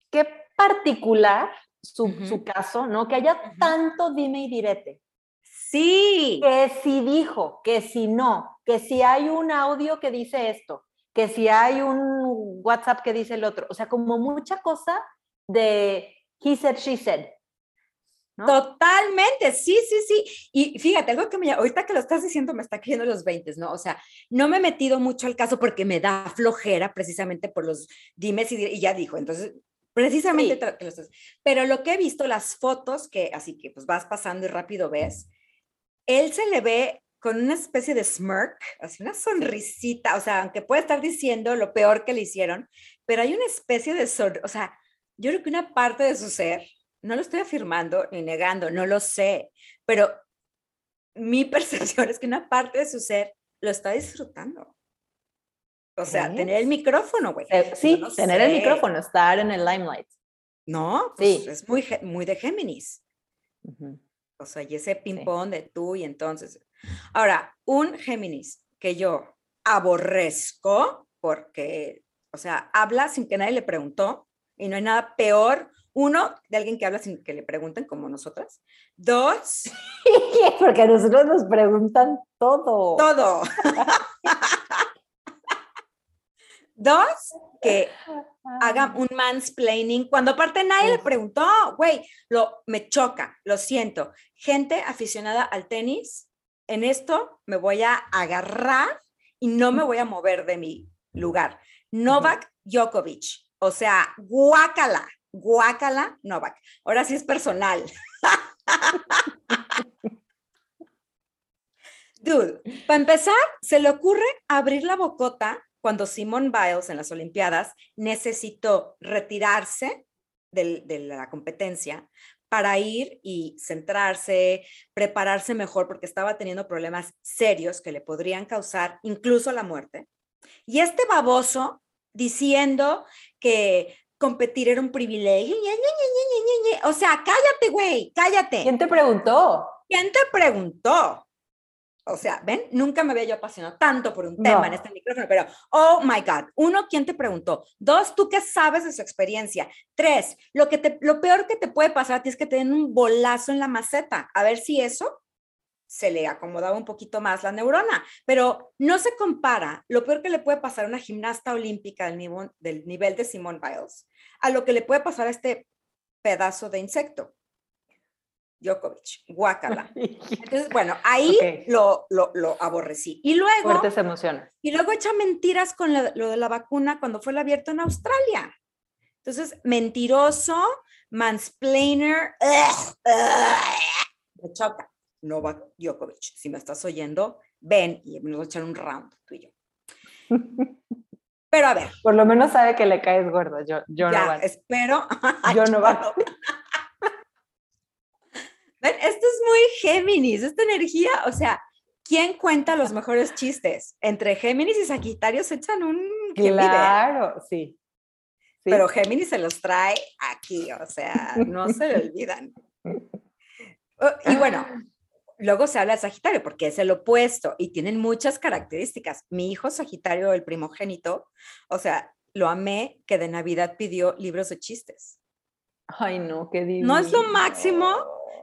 qué particular su, caso, ¿no? Que haya tanto dime y direte. Sí. Que si dijo, que si no, que si hay un audio que dice esto, que si hay un WhatsApp que dice el otro, o sea, como mucha cosa de he said, she said. Totalmente, sí, sí, sí. Y fíjate, algo que me, ahorita que lo estás diciendo me está cayendo los 20, ¿no? O sea, no me he metido mucho al caso porque me da flojera precisamente por los dimes y, ya dijo, entonces, precisamente, pero lo que he visto, las fotos que, así que pues vas pasando y rápido ves, él se le ve con una especie de smirk, así una sonrisita, o sea, aunque puede estar diciendo lo peor que le hicieron, pero hay una especie de o sea, yo creo que una parte de su ser, no lo estoy afirmando ni negando, no lo sé, pero mi percepción es que una parte de su ser lo está disfrutando. O sea, tener el micrófono, güey. Eh, sí, tener el micrófono, estar en el limelight. No, pues sí. es muy, muy de Géminis. O sea, y ese ping-pong de tú y entonces. Ahora, un Géminis que yo aborrezco porque, o sea, habla sin que nadie le preguntó y no hay nada peor. Uno, de alguien que habla sin que le pregunten, como nosotras. Dos, porque a nosotros nos preguntan todo. Todo. Dos, que haga un mansplaining cuando aparte nadie le preguntó, güey, lo me choca, lo siento. Gente aficionada al tenis, en esto me voy a agarrar y no me voy a mover de mi lugar. Novak Djokovic, o sea, guácala, guácala Novak. Ahora sí es personal. Dude, para empezar, se le ocurre abrir la bocota cuando Simone Biles en las Olimpiadas necesitó retirarse de, la competencia para ir y centrarse, prepararse mejor porque estaba teniendo problemas serios que le podrían causar incluso la muerte. Y este baboso diciendo que competir era un privilegio. O sea, cállate, güey, cállate. ¿Quién te preguntó? ¿Quién te preguntó? O sea, ven, nunca me había yo apasionado tanto por un tema en este micrófono, pero, oh my God, uno, ¿quién te preguntó? Dos, ¿tú qué sabes de su experiencia? Tres, lo, que te, lo peor que te puede pasar a ti es que te den un bolazo en la maceta, a ver si eso se le acomodaba un poquito más la neurona, pero no se compara lo peor que le puede pasar a una gimnasta olímpica del nivel, del nivel de Simone Biles a lo que le puede pasar a este pedazo de insecto. Djokovic, guácala. Entonces, bueno, ahí lo, lo, lo aborrecí. Y luego, Fuertes emociones. y luego echa mentiras con lo de la vacuna cuando fue el abierto en Australia. Entonces, mentiroso, mansplainer, ugh, ugh, me choca. Novak Djokovic, si me estás oyendo, ven y nos a echar un round tú y yo. Pero a ver, Por lo menos sabe que le caes gordo. Yo, yo ya, no van. espero. Yo no. Ven, esto es muy Géminis, esta energía, o sea, ¿quién cuenta los mejores chistes? Entre Géminis y Sagitario se echan un. Claro, sí. Sí. Pero Géminis se los trae aquí, o sea, no se le olvidan. Oh, Y bueno, luego se habla de Sagitario porque es el opuesto y tienen muchas características. Mi hijo Sagitario, el primogénito, o sea, lo amé que de Navidad pidió libros de chistes. Ay, no, qué divino. ¿No es lo máximo?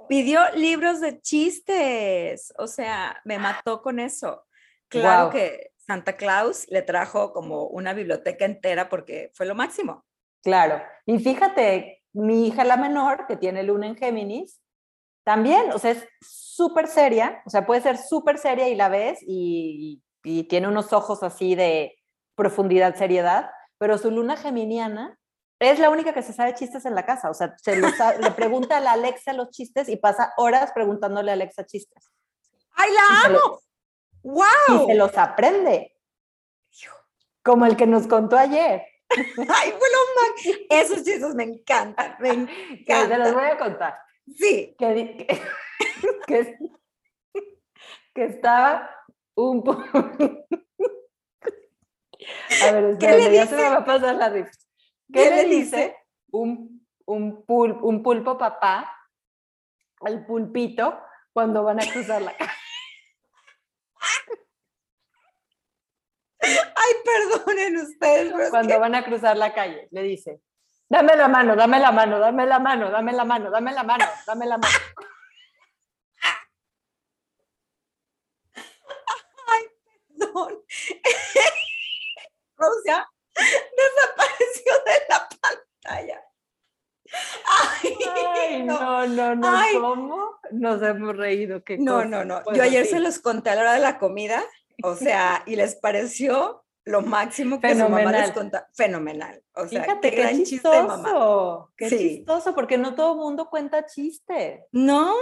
Pidió libros de chistes, o sea, me mató con eso. Claro Guau. que Santa Claus le trajo como una biblioteca entera porque fue lo máximo. Claro. Y fíjate, mi hija la menor, que tiene luna en Géminis, también, o sea, es súper seria, o sea, puede ser súper seria y la ves y, y tiene unos ojos así de profundidad, seriedad, pero su luna geminiana es la única que se sabe chistes en la casa, o sea, se lo sa- le pregunta a la Alexa los chistes y pasa horas preguntándole a Alexa chistes. ¡Ay, Y la lo- amo! y ¡Wow! se los aprende, como el que nos contó ayer. ¡Ay, lo máximo! Esos chistes me encantan, me Que te los encantan. voy a contar. Sí, que, que, que- que estaba un A ver, ¿Qué espérate, le ya se me va a pasar la risa. ¿Qué, ¿Qué le dice dice? un, un, pul- un pulpo papá al pulpito cuando van a cruzar la calle? ay, perdonen ustedes, pero es Cuando que- van a cruzar la calle, le dice, dame la mano, dame la mano, dame la mano, dame la mano, dame la mano, dame la mano. perdón. Rusia desapareció de la pantalla. Ay, Ay, no, no, no, Ay. ¿cómo? Nos hemos reído. qué No, cosa. no, no. Yo ayer se los conté a la hora de la comida, o sea, y les pareció lo máximo que su mamá les Fenomenal. Fenomenal. O sea, Fíjate qué qué, gran chiste de mamá. chistoso, qué Sí. chistoso, porque no todo mundo cuenta chistes. No,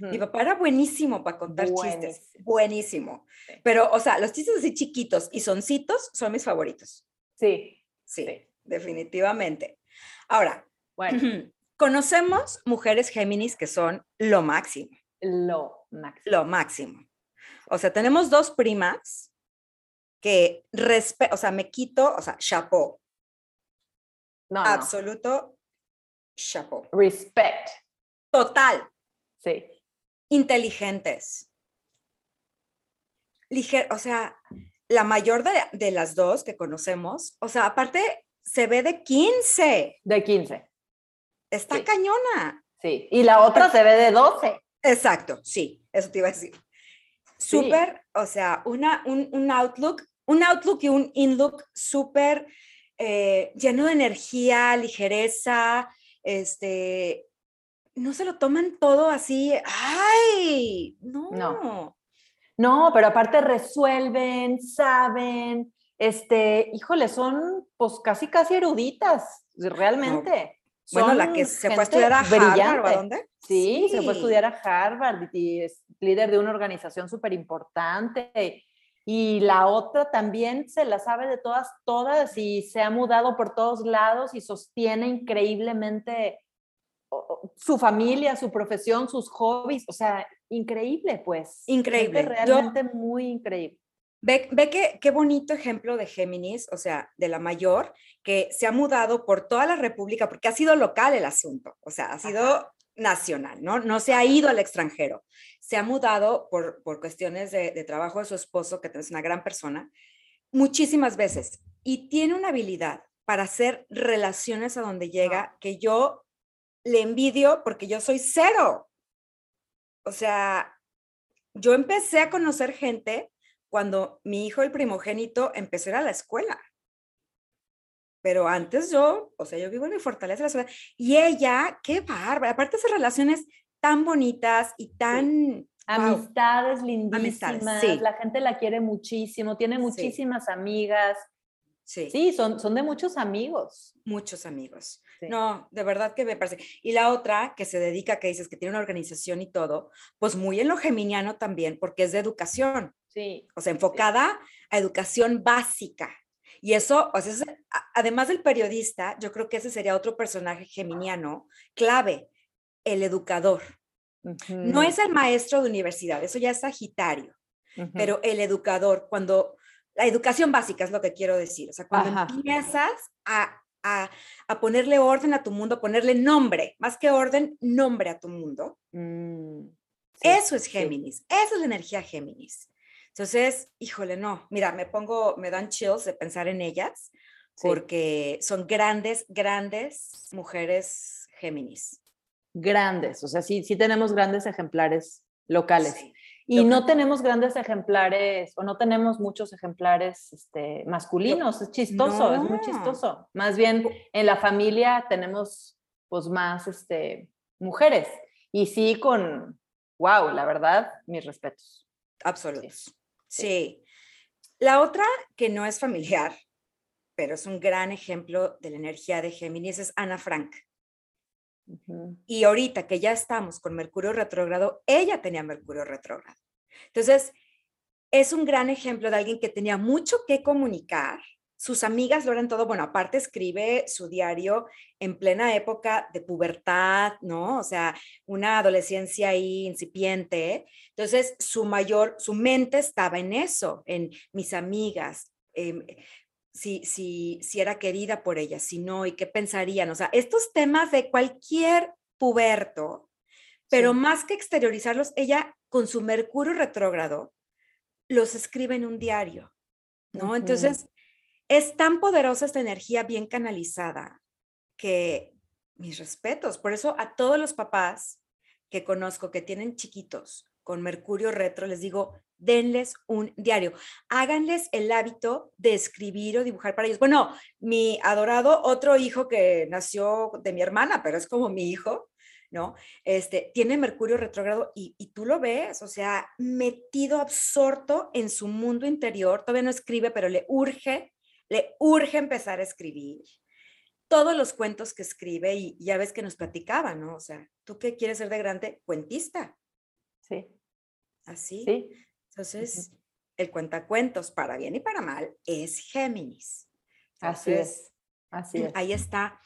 mi papá era buenísimo para contar chistes. Buenísimo. Buenísimo. Sí. Pero, o sea, los chistes así chiquitos y soncitos son mis favoritos. Sí, Sí, Sí. definitivamente. Ahora, bueno, conocemos mujeres Géminis que son lo máximo, lo máximo. lo máximo. O sea, tenemos dos primas que, respe o sea, me quito, o sea, chapeau, No, no. absoluto chapeau. Respect. Total, Sí. inteligentes. Liger o sea, la mayor de, de las dos que conocemos, o sea, aparte se ve de 15, De 15. está Sí. cañona. Sí. Y la otra se ve de 12. Exacto, sí, eso te iba a decir. Sí. Súper, o sea, una, un, un outlook, un outlook y un inlook súper eh, lleno de energía, ligereza, este, no se lo toman todo así, ¡ay! No, No. No, pero aparte resuelven, saben, este, híjole, son pues casi casi eruditas, realmente. Bueno, la que se fue a estudiar a Harvard, ¿o a dónde? Sí, se fue a estudiar a Harvard y es líder de una organización súper importante. Y la otra también se la sabe de todas, todas y se ha mudado por todos lados y sostiene increíblemente su familia, su profesión, sus hobbies. O sea, increíble, pues. Increíble. Yo- realmente muy increíble. Ve, ve que, qué bonito ejemplo de Géminis, o sea, de la mayor, que se ha mudado por toda la República, porque ha sido local el asunto, o sea, ha sido nacional, ¿no? No se ha ido al extranjero, se ha mudado por, por cuestiones de, de trabajo de su esposo, que es una gran persona, muchísimas veces, y tiene una habilidad para hacer relaciones a donde llega que yo le envidio porque yo soy cero. O sea, yo empecé a conocer gente cuando mi hijo, el primogénito, empezó a ir a la escuela. Pero antes yo, o sea, yo vivo en mi fortaleza de la ciudad. Y ella, qué bárbara. Aparte, hace relaciones tan bonitas y tan... wow, Amistades lindísimas, Amistades, sí. la gente la quiere muchísimo, tiene muchísimas amigas. sí, Sí, son, son de muchos amigos. muchos amigos. Sí. No, de verdad que me parece. Y la otra que se dedica, que dices que tiene una organización y todo, pues muy en lo geminiano también, porque es de educación, Sí, o sea, enfocada a educación básica. Y eso, o sea, es- además del periodista, yo creo que ese sería otro personaje geminiano clave, el educador. No es el maestro de universidad, eso ya es Sagitario, Ujú. pero el educador, cuando la educación básica es lo que quiero decir, o sea, cuando Ajá. empiezas a, a- a ponerle orden a tu mundo, a ponerle nombre, más que orden, nombre a tu mundo, Mm, sí, eso es sí. Géminis, esa es la energía Géminis. Entonces, híjole, no, mira, me pongo, me dan chills de pensar en ellas, Sí. porque son grandes, grandes mujeres Géminis. Grandes, o sea, sí, sí tenemos grandes ejemplares locales. Sí. Y no tenemos grandes ejemplares, o no tenemos muchos ejemplares este, masculinos, es chistoso, es muy chistoso. Más bien en la familia tenemos pues más este, mujeres. Y sí con, wow, la verdad, mis respetos. absolutos. sí. Sí. La otra que no es familiar, pero es un gran ejemplo de la energía de Géminis es Ana Frank. Y ahorita que ya estamos con Mercurio retrógrado, ella tenía Mercurio retrógrado. Entonces, es un gran ejemplo de alguien que tenía mucho que comunicar. Sus amigas lo eran todo. Bueno, aparte escribe su diario en plena época de pubertad, ¿no? O sea, una adolescencia ahí incipiente. Entonces, su mayor, su mente estaba en eso, en mis amigas, em, si, si, si era querida por ellas, si no, y qué pensarían. O sea, estos temas de cualquier puberto, pero Sí. más que exteriorizarlos, ella con su Mercurio retrógrado los escribe en un diario, ¿no? Entonces, es tan poderosa esta energía bien canalizada que mis respetos. Por eso a todos los papás que conozco que tienen chiquitos con Mercurio retro, les digo, denles un diario. Háganles el hábito de escribir o dibujar para ellos. Bueno, mi adorado otro hijo que nació de mi hermana, pero es como mi hijo, ¿no? Este, tiene Mercurio retrógrado y, y tú lo ves, o sea, metido, absorto en su mundo interior. Todavía no escribe, pero le urge, le urge empezar a escribir todos los cuentos que escribe y ya ves que nos platicaba, ¿no? O sea, ¿tú qué quieres ser de grande? Cuentista, Sí, así. sí. Entonces, el cuentacuentos, para bien y para mal, es Géminis. Así Entonces, es. Así es. Ahí está.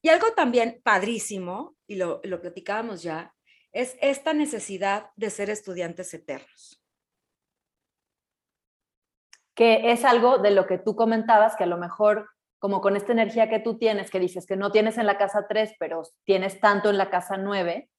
Y algo también padrísimo, y lo, lo platicábamos ya, es esta necesidad de ser estudiantes eternos. Que es algo de lo que tú comentabas, que a lo mejor, como con esta energía que tú tienes, que dices que no tienes en la casa 3, pero tienes tanto en la casa 9,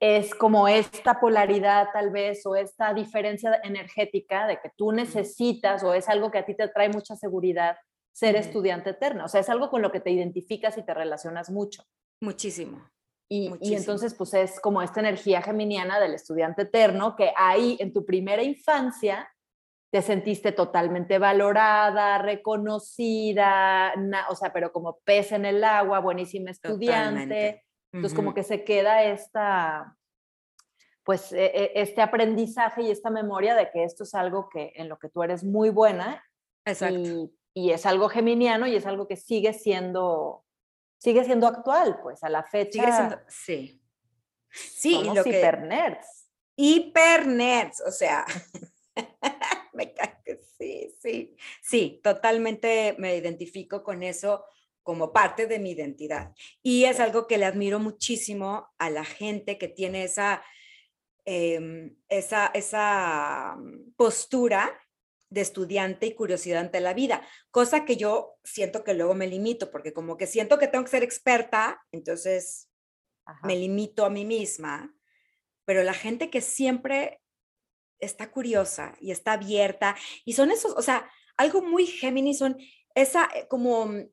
es como esta polaridad tal vez o esta diferencia energética de que tú necesitas o es algo que a ti te trae mucha seguridad ser estudiante eterno. O sea, es algo con lo que te identificas y te relacionas mucho. Muchísimo. Y, y Muchísimo. entonces, pues es como esta energía geminiana del estudiante eterno, que ahí en tu primera infancia te sentiste totalmente valorada, reconocida, na- o sea, pero como pez en el agua, buenísima estudiante. Totalmente. Entonces, como que se queda esta, pues, e- e- este aprendizaje y esta memoria de que esto es algo que en lo que tú eres muy buena Exacto. y, y es algo geminiano y es algo que sigue siendo, sigue siendo actual, pues a la fecha. Sigue siendo, sí. Sí, y somos lo que, hiper nerds. hiper nerds, o sea, me cae que sí, sí, sí, totalmente me identifico con eso como parte de mi identidad. Y es algo que le admiro muchísimo a la gente que tiene esa, em, esa, esa mm, postura de estudiante y curiosidad ante la vida, cosa que yo siento que luego me limito, porque como que siento que tengo que ser experta, entonces Ajá. me limito a mí misma, pero la gente que siempre está curiosa y está abierta, y son esos, o sea, algo muy Géminis son esa, eh, como, mm,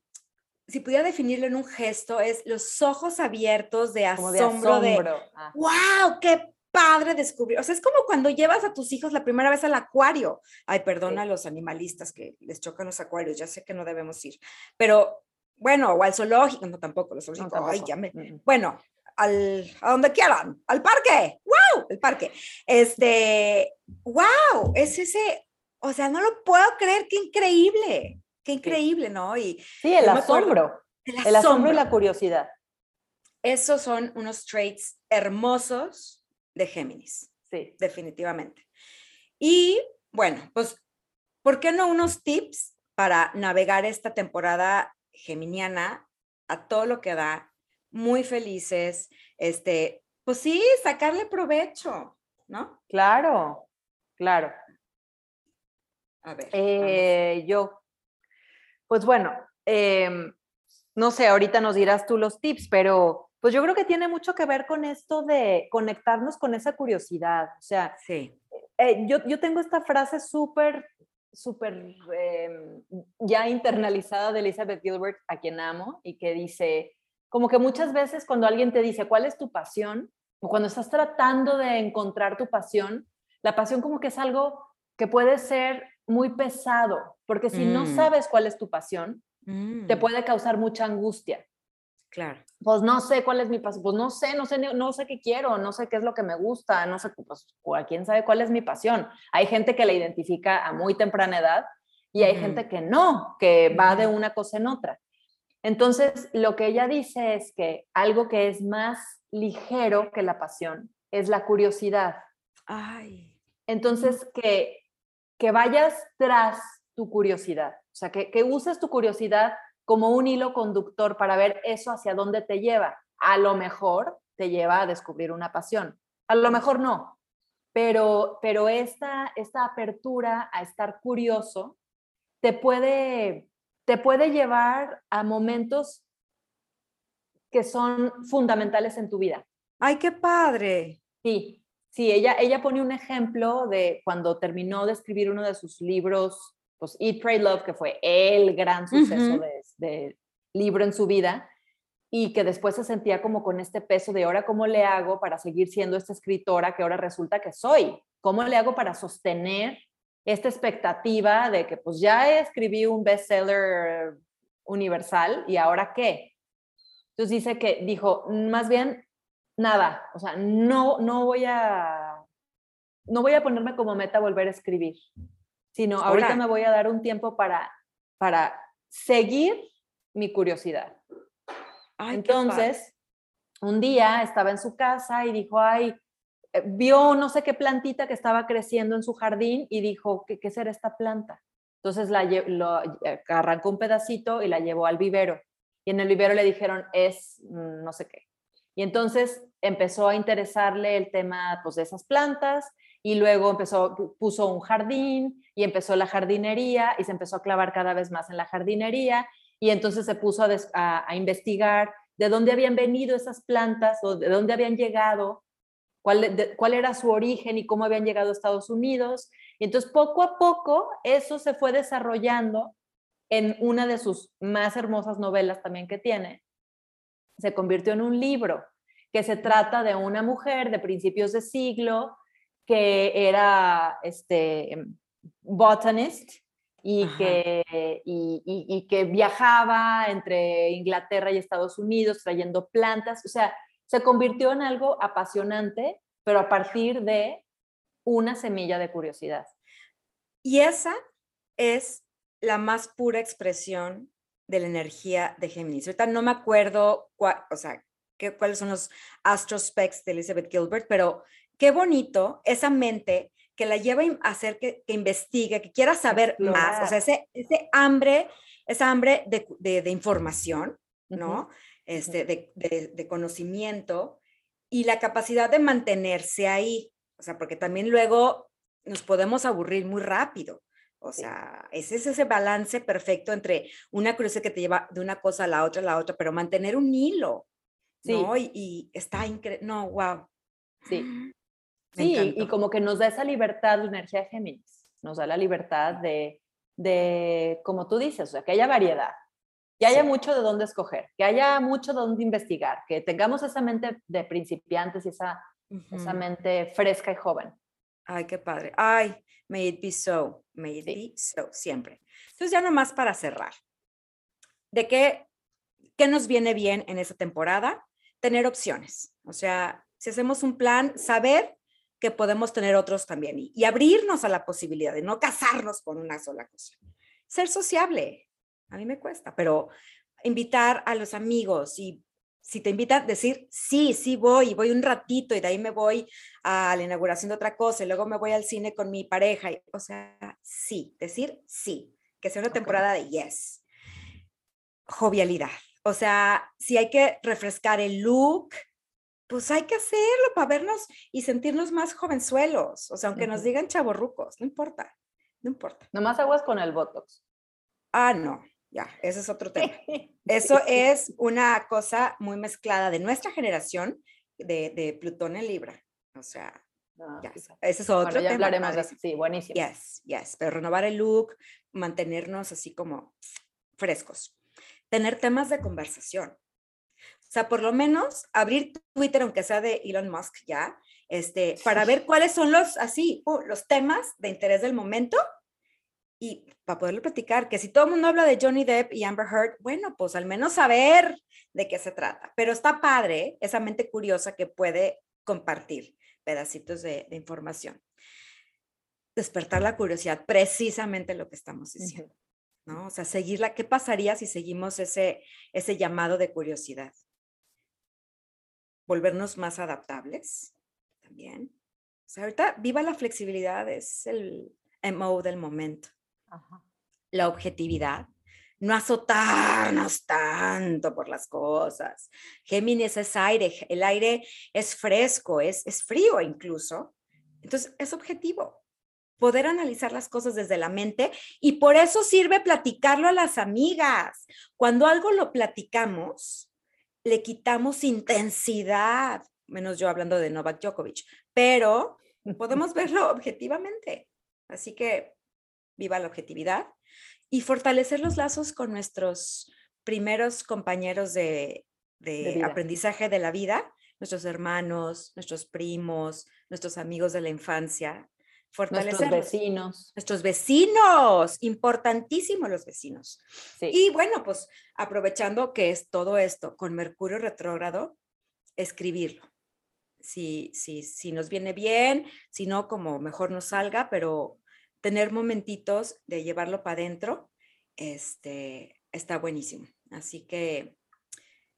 si pudiera definirlo en un gesto, es los ojos abiertos de Como de asombro, de, asombro. ah, wow, qué padre descubrir. O sea, es como cuando llevas a tus hijos la primera vez al acuario. Ay, perdona a los animalistas que les chocan los acuarios, ya sé que no debemos ir, pero bueno, o al zoológico, no tampoco, los no, zoológicos, ay, tampoco. ya me, Mm, mm. bueno, al, a donde quieran, al parque, wow, el parque. Este, wow, es ese, o sea, no lo puedo creer, qué increíble, qué increíble, ¿no? Y sí, el me acuerdo- asombro, el el asombro y asombro. la curiosidad. Esos son unos traits hermosos de Géminis, Sí. definitivamente. Y bueno, pues, ¿por qué no unos tips para navegar esta temporada geminiana a todo lo que da? Muy felices, este, pues sí, sacarle provecho, ¿no? Claro, claro. A ver. Eh, yo, pues bueno, em, no sé, ahorita nos dirás tú los tips, pero pues yo creo que tiene mucho que ver con esto de conectarnos con esa curiosidad. O sea, Sí. eh, yo, yo tengo esta frase súper, súper em, ya internalizada de Elizabeth Gilbert, a quien amo, y que dice, como que muchas veces cuando alguien te dice, ¿cuál es tu pasión? O cuando estás tratando de encontrar tu pasión, la pasión como que es algo que puede ser muy pesado, porque si no Mm. sabes cuál es tu pasión, te Mm, puede causar mucha angustia Claro. pues no sé cuál es mi pasión, pues no sé, no sé, no sé qué quiero, no sé qué es lo que me gusta, no sé, pues cual- quién sabe cuál es mi pasión. Hay gente que la identifica a muy temprana edad y hay gente que no, que va de una cosa en otra. Entonces, lo que ella dice es que algo que es más ligero que la pasión es la curiosidad. Ay. Entonces, que, que vayas tras tu curiosidad, o sea, que, que uses tu curiosidad como un hilo conductor para ver eso hacia dónde te lleva. A lo mejor te lleva a descubrir una pasión, a lo mejor no, pero, pero esta, esta apertura a estar curioso te puede, te puede llevar a momentos que son fundamentales en tu vida. Ay, qué padre. Sí, sí, ella, ella pone un ejemplo de cuando terminó de escribir uno de sus libros, pues Eat, Pray, Love, que fue el gran suceso de, de libro en su vida, y que después se sentía como con este peso de ahora, ¿cómo le hago para seguir siendo esta escritora que ahora resulta que soy? ¿Cómo le hago para sostener esta expectativa de que pues ya escribí un bestseller universal y ahora qué? Entonces dice que dijo, más bien nada, o sea, no, no voy a, no voy a ponerme como meta volver a escribir, sino ahorita Ahora. me voy a dar un tiempo para, para seguir mi curiosidad. Ay. Entonces, un día estaba en su casa y dijo, ay, vio no sé qué plantita que estaba creciendo en su jardín y dijo, ¿qué, qué será esta planta? Entonces la, lo, eh, arrancó un pedacito y la llevó al vivero. Y en el vivero le dijeron, es mm, no sé qué. Y entonces empezó a interesarle el tema pues, de esas plantas y luego empezó, pu- puso un jardín y empezó la jardinería y se empezó a clavar cada vez más en la jardinería y entonces se puso a investigar de dónde habían venido esas plantas o de dónde habían llegado, cuál, de- cuál era su origen y cómo habían llegado a Estados Unidos. Y entonces poco a poco eso se fue desarrollando en una de sus más hermosas novelas también que tiene. Se convirtió en un libro que se trata de una mujer de principios de siglo que era este, botanist y Ajá. que, y, y- y que viajaba entre Inglaterra y Estados Unidos trayendo plantas. O sea, se convirtió en algo apasionante, pero a partir de una semilla de curiosidad. Y esa es la más pura expresión de la energía de Géminis. Ahorita no me acuerdo cuál, o sea, qué, cuáles son los astrospects de Elizabeth Gilbert, pero qué bonito esa mente que la lleva a hacer que, que investigue, que quiera saber más, o sea, ese, ese hambre, esa hambre de- de información, ¿no? Este, de, de- de conocimiento y la capacidad de mantenerse ahí, o sea, porque también luego nos podemos aburrir muy rápido. O sea, ese es ese balance perfecto entre una curiosidad que te lleva de una cosa a la otra, a la otra, pero mantener un hilo, Sí. ¿no? Y, y está increíble. No, wow. Sí. Me Sí, y como que nos da esa libertad la energía de Géminis, nos da la libertad de, de, como tú dices, o sea, que haya variedad, que haya Sí. mucho de dónde escoger, que haya mucho de dónde investigar, que tengamos esa mente de principiantes y esa, esa mente fresca y joven. Ay, qué padre. Ay, may it be so, may it Sí. be so, siempre. Entonces, ya nomás para cerrar. ¿De qué, qué nos viene bien en esta temporada? tener opciones. O sea, si hacemos un plan, saber que podemos tener otros también y, y abrirnos a la posibilidad de no casarnos con una sola cosa. Ser sociable, a mí me cuesta, pero invitar a los amigos y si te invitan, decir, sí, sí voy, voy un ratito y de ahí me voy a la inauguración de otra cosa y luego me voy al cine con mi pareja. o sea, sí, decir sí, que sea una Ok. temporada de yes. Jovialidad. O sea, si hay que refrescar el look, pues hay que hacerlo para vernos y sentirnos más jovenzuelos. O sea, aunque nos Ujú. digan chavorrucos, no importa, no importa. Nomás aguas con el Botox. Ah, no, ya, ese es otro tema. Eso es una cosa muy mezclada de nuestra generación de, de Plutón en Libra. O sea, No, ya, fíjate. ese es otro Bueno, ya tema. hablaremos de eso. Sí, buenísimo. Yes, yes, pero renovar el look, mantenernos así como frescos. Tener temas de conversación. O sea, por lo menos abrir Twitter, aunque sea de Elon Musk ya, este, para ver cuáles son los, así, uh, los temas de interés del momento y para poderlo platicar, que si todo el mundo habla de Johnny Depp y Amber Heard, bueno, pues al menos saber de qué se trata. Pero está padre esa mente curiosa que puede compartir pedacitos de, de información. Despertar la curiosidad, precisamente lo que estamos diciendo, ¿no? O sea, seguirla, ¿qué pasaría si seguimos ese, ese llamado de curiosidad? Volvernos más adaptables también. O sea, ahorita viva la flexibilidad, es el MO del momento Ajá. la objetividad, no azotarnos tanto por las cosas. Géminis es aire, el aire es fresco, es, es frío incluso. Entonces, es objetivo. Poder analizar las cosas desde la mente y por eso sirve platicarlo a las amigas. Cuando algo lo platicamos, le quitamos intensidad, menos yo hablando de Novak Djokovic, pero podemos verlo objetivamente. Así que viva la objetividad y fortalecer los lazos con nuestros primeros compañeros de, aprendizaje de la vida, nuestros hermanos, nuestros primos, nuestros amigos de la infancia. Nuestros Fortalecerlos. vecinos. Nuestros vecinos, importantísimo los vecinos. Sí. Y bueno, pues aprovechando que es todo esto con Mercurio retrógrado, escribirlo. Si, si, si nos viene bien, si no, como mejor nos salga, pero tener momentitos de llevarlo para adentro, este, está buenísimo. Así que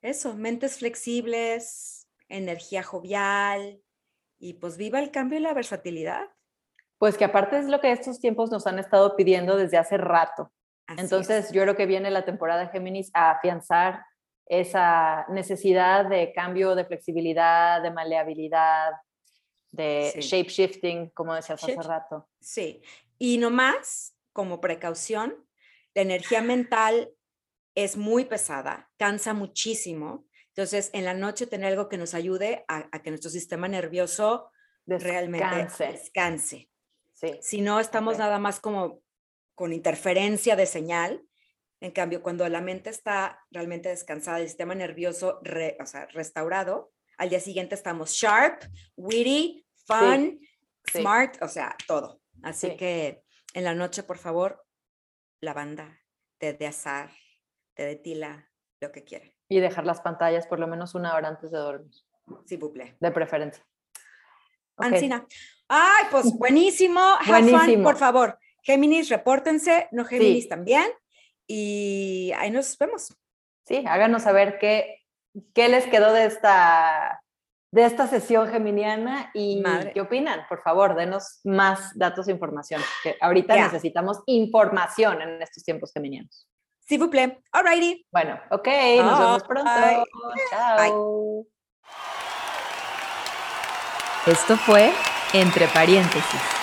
eso, mentes flexibles, energía jovial y pues viva el cambio y la versatilidad. Pues que aparte es lo que estos tiempos nos han estado pidiendo desde hace rato. Así Entonces, es. yo creo que viene la temporada de Géminis a afianzar esa necesidad de cambio, de flexibilidad, de maleabilidad, de Sí. shape shifting, como decías hace rato. Sí, y nomás como precaución, la energía mental es muy pesada, cansa muchísimo. Entonces, en la noche tener algo que nos ayude a, a que nuestro sistema nervioso realmente Descanse. descanse. Sí. Si no, estamos nada más como con interferencia de señal. En cambio, cuando la mente está realmente descansada, el sistema nervioso re- o sea, restaurado, al día siguiente estamos sharp, witty, fun, sí. smart, o sea, todo. Así Sí. que en la noche, por favor, lavanda, té de azar, té de tila, lo que quieran. Y dejar las pantallas por lo menos una hora antes de dormir, Si buple. de preferencia. Ok. Ancina. Ay, pues buenísimo. Have fun, Buenísimo. por favor. Géminis, repórtense, no Géminis también. Y ahí nos vemos. Sí, háganos saber qué, qué les quedó de esta, de esta sesión geminiana y Madre. qué opinan. Por favor, denos más datos e información, que ahorita necesitamos información en estos tiempos geminianos. S'il vous plaît. Alrighty. Bueno, ok, nos vemos pronto. Bye. Chao. Esto fue Entre Paréntesis.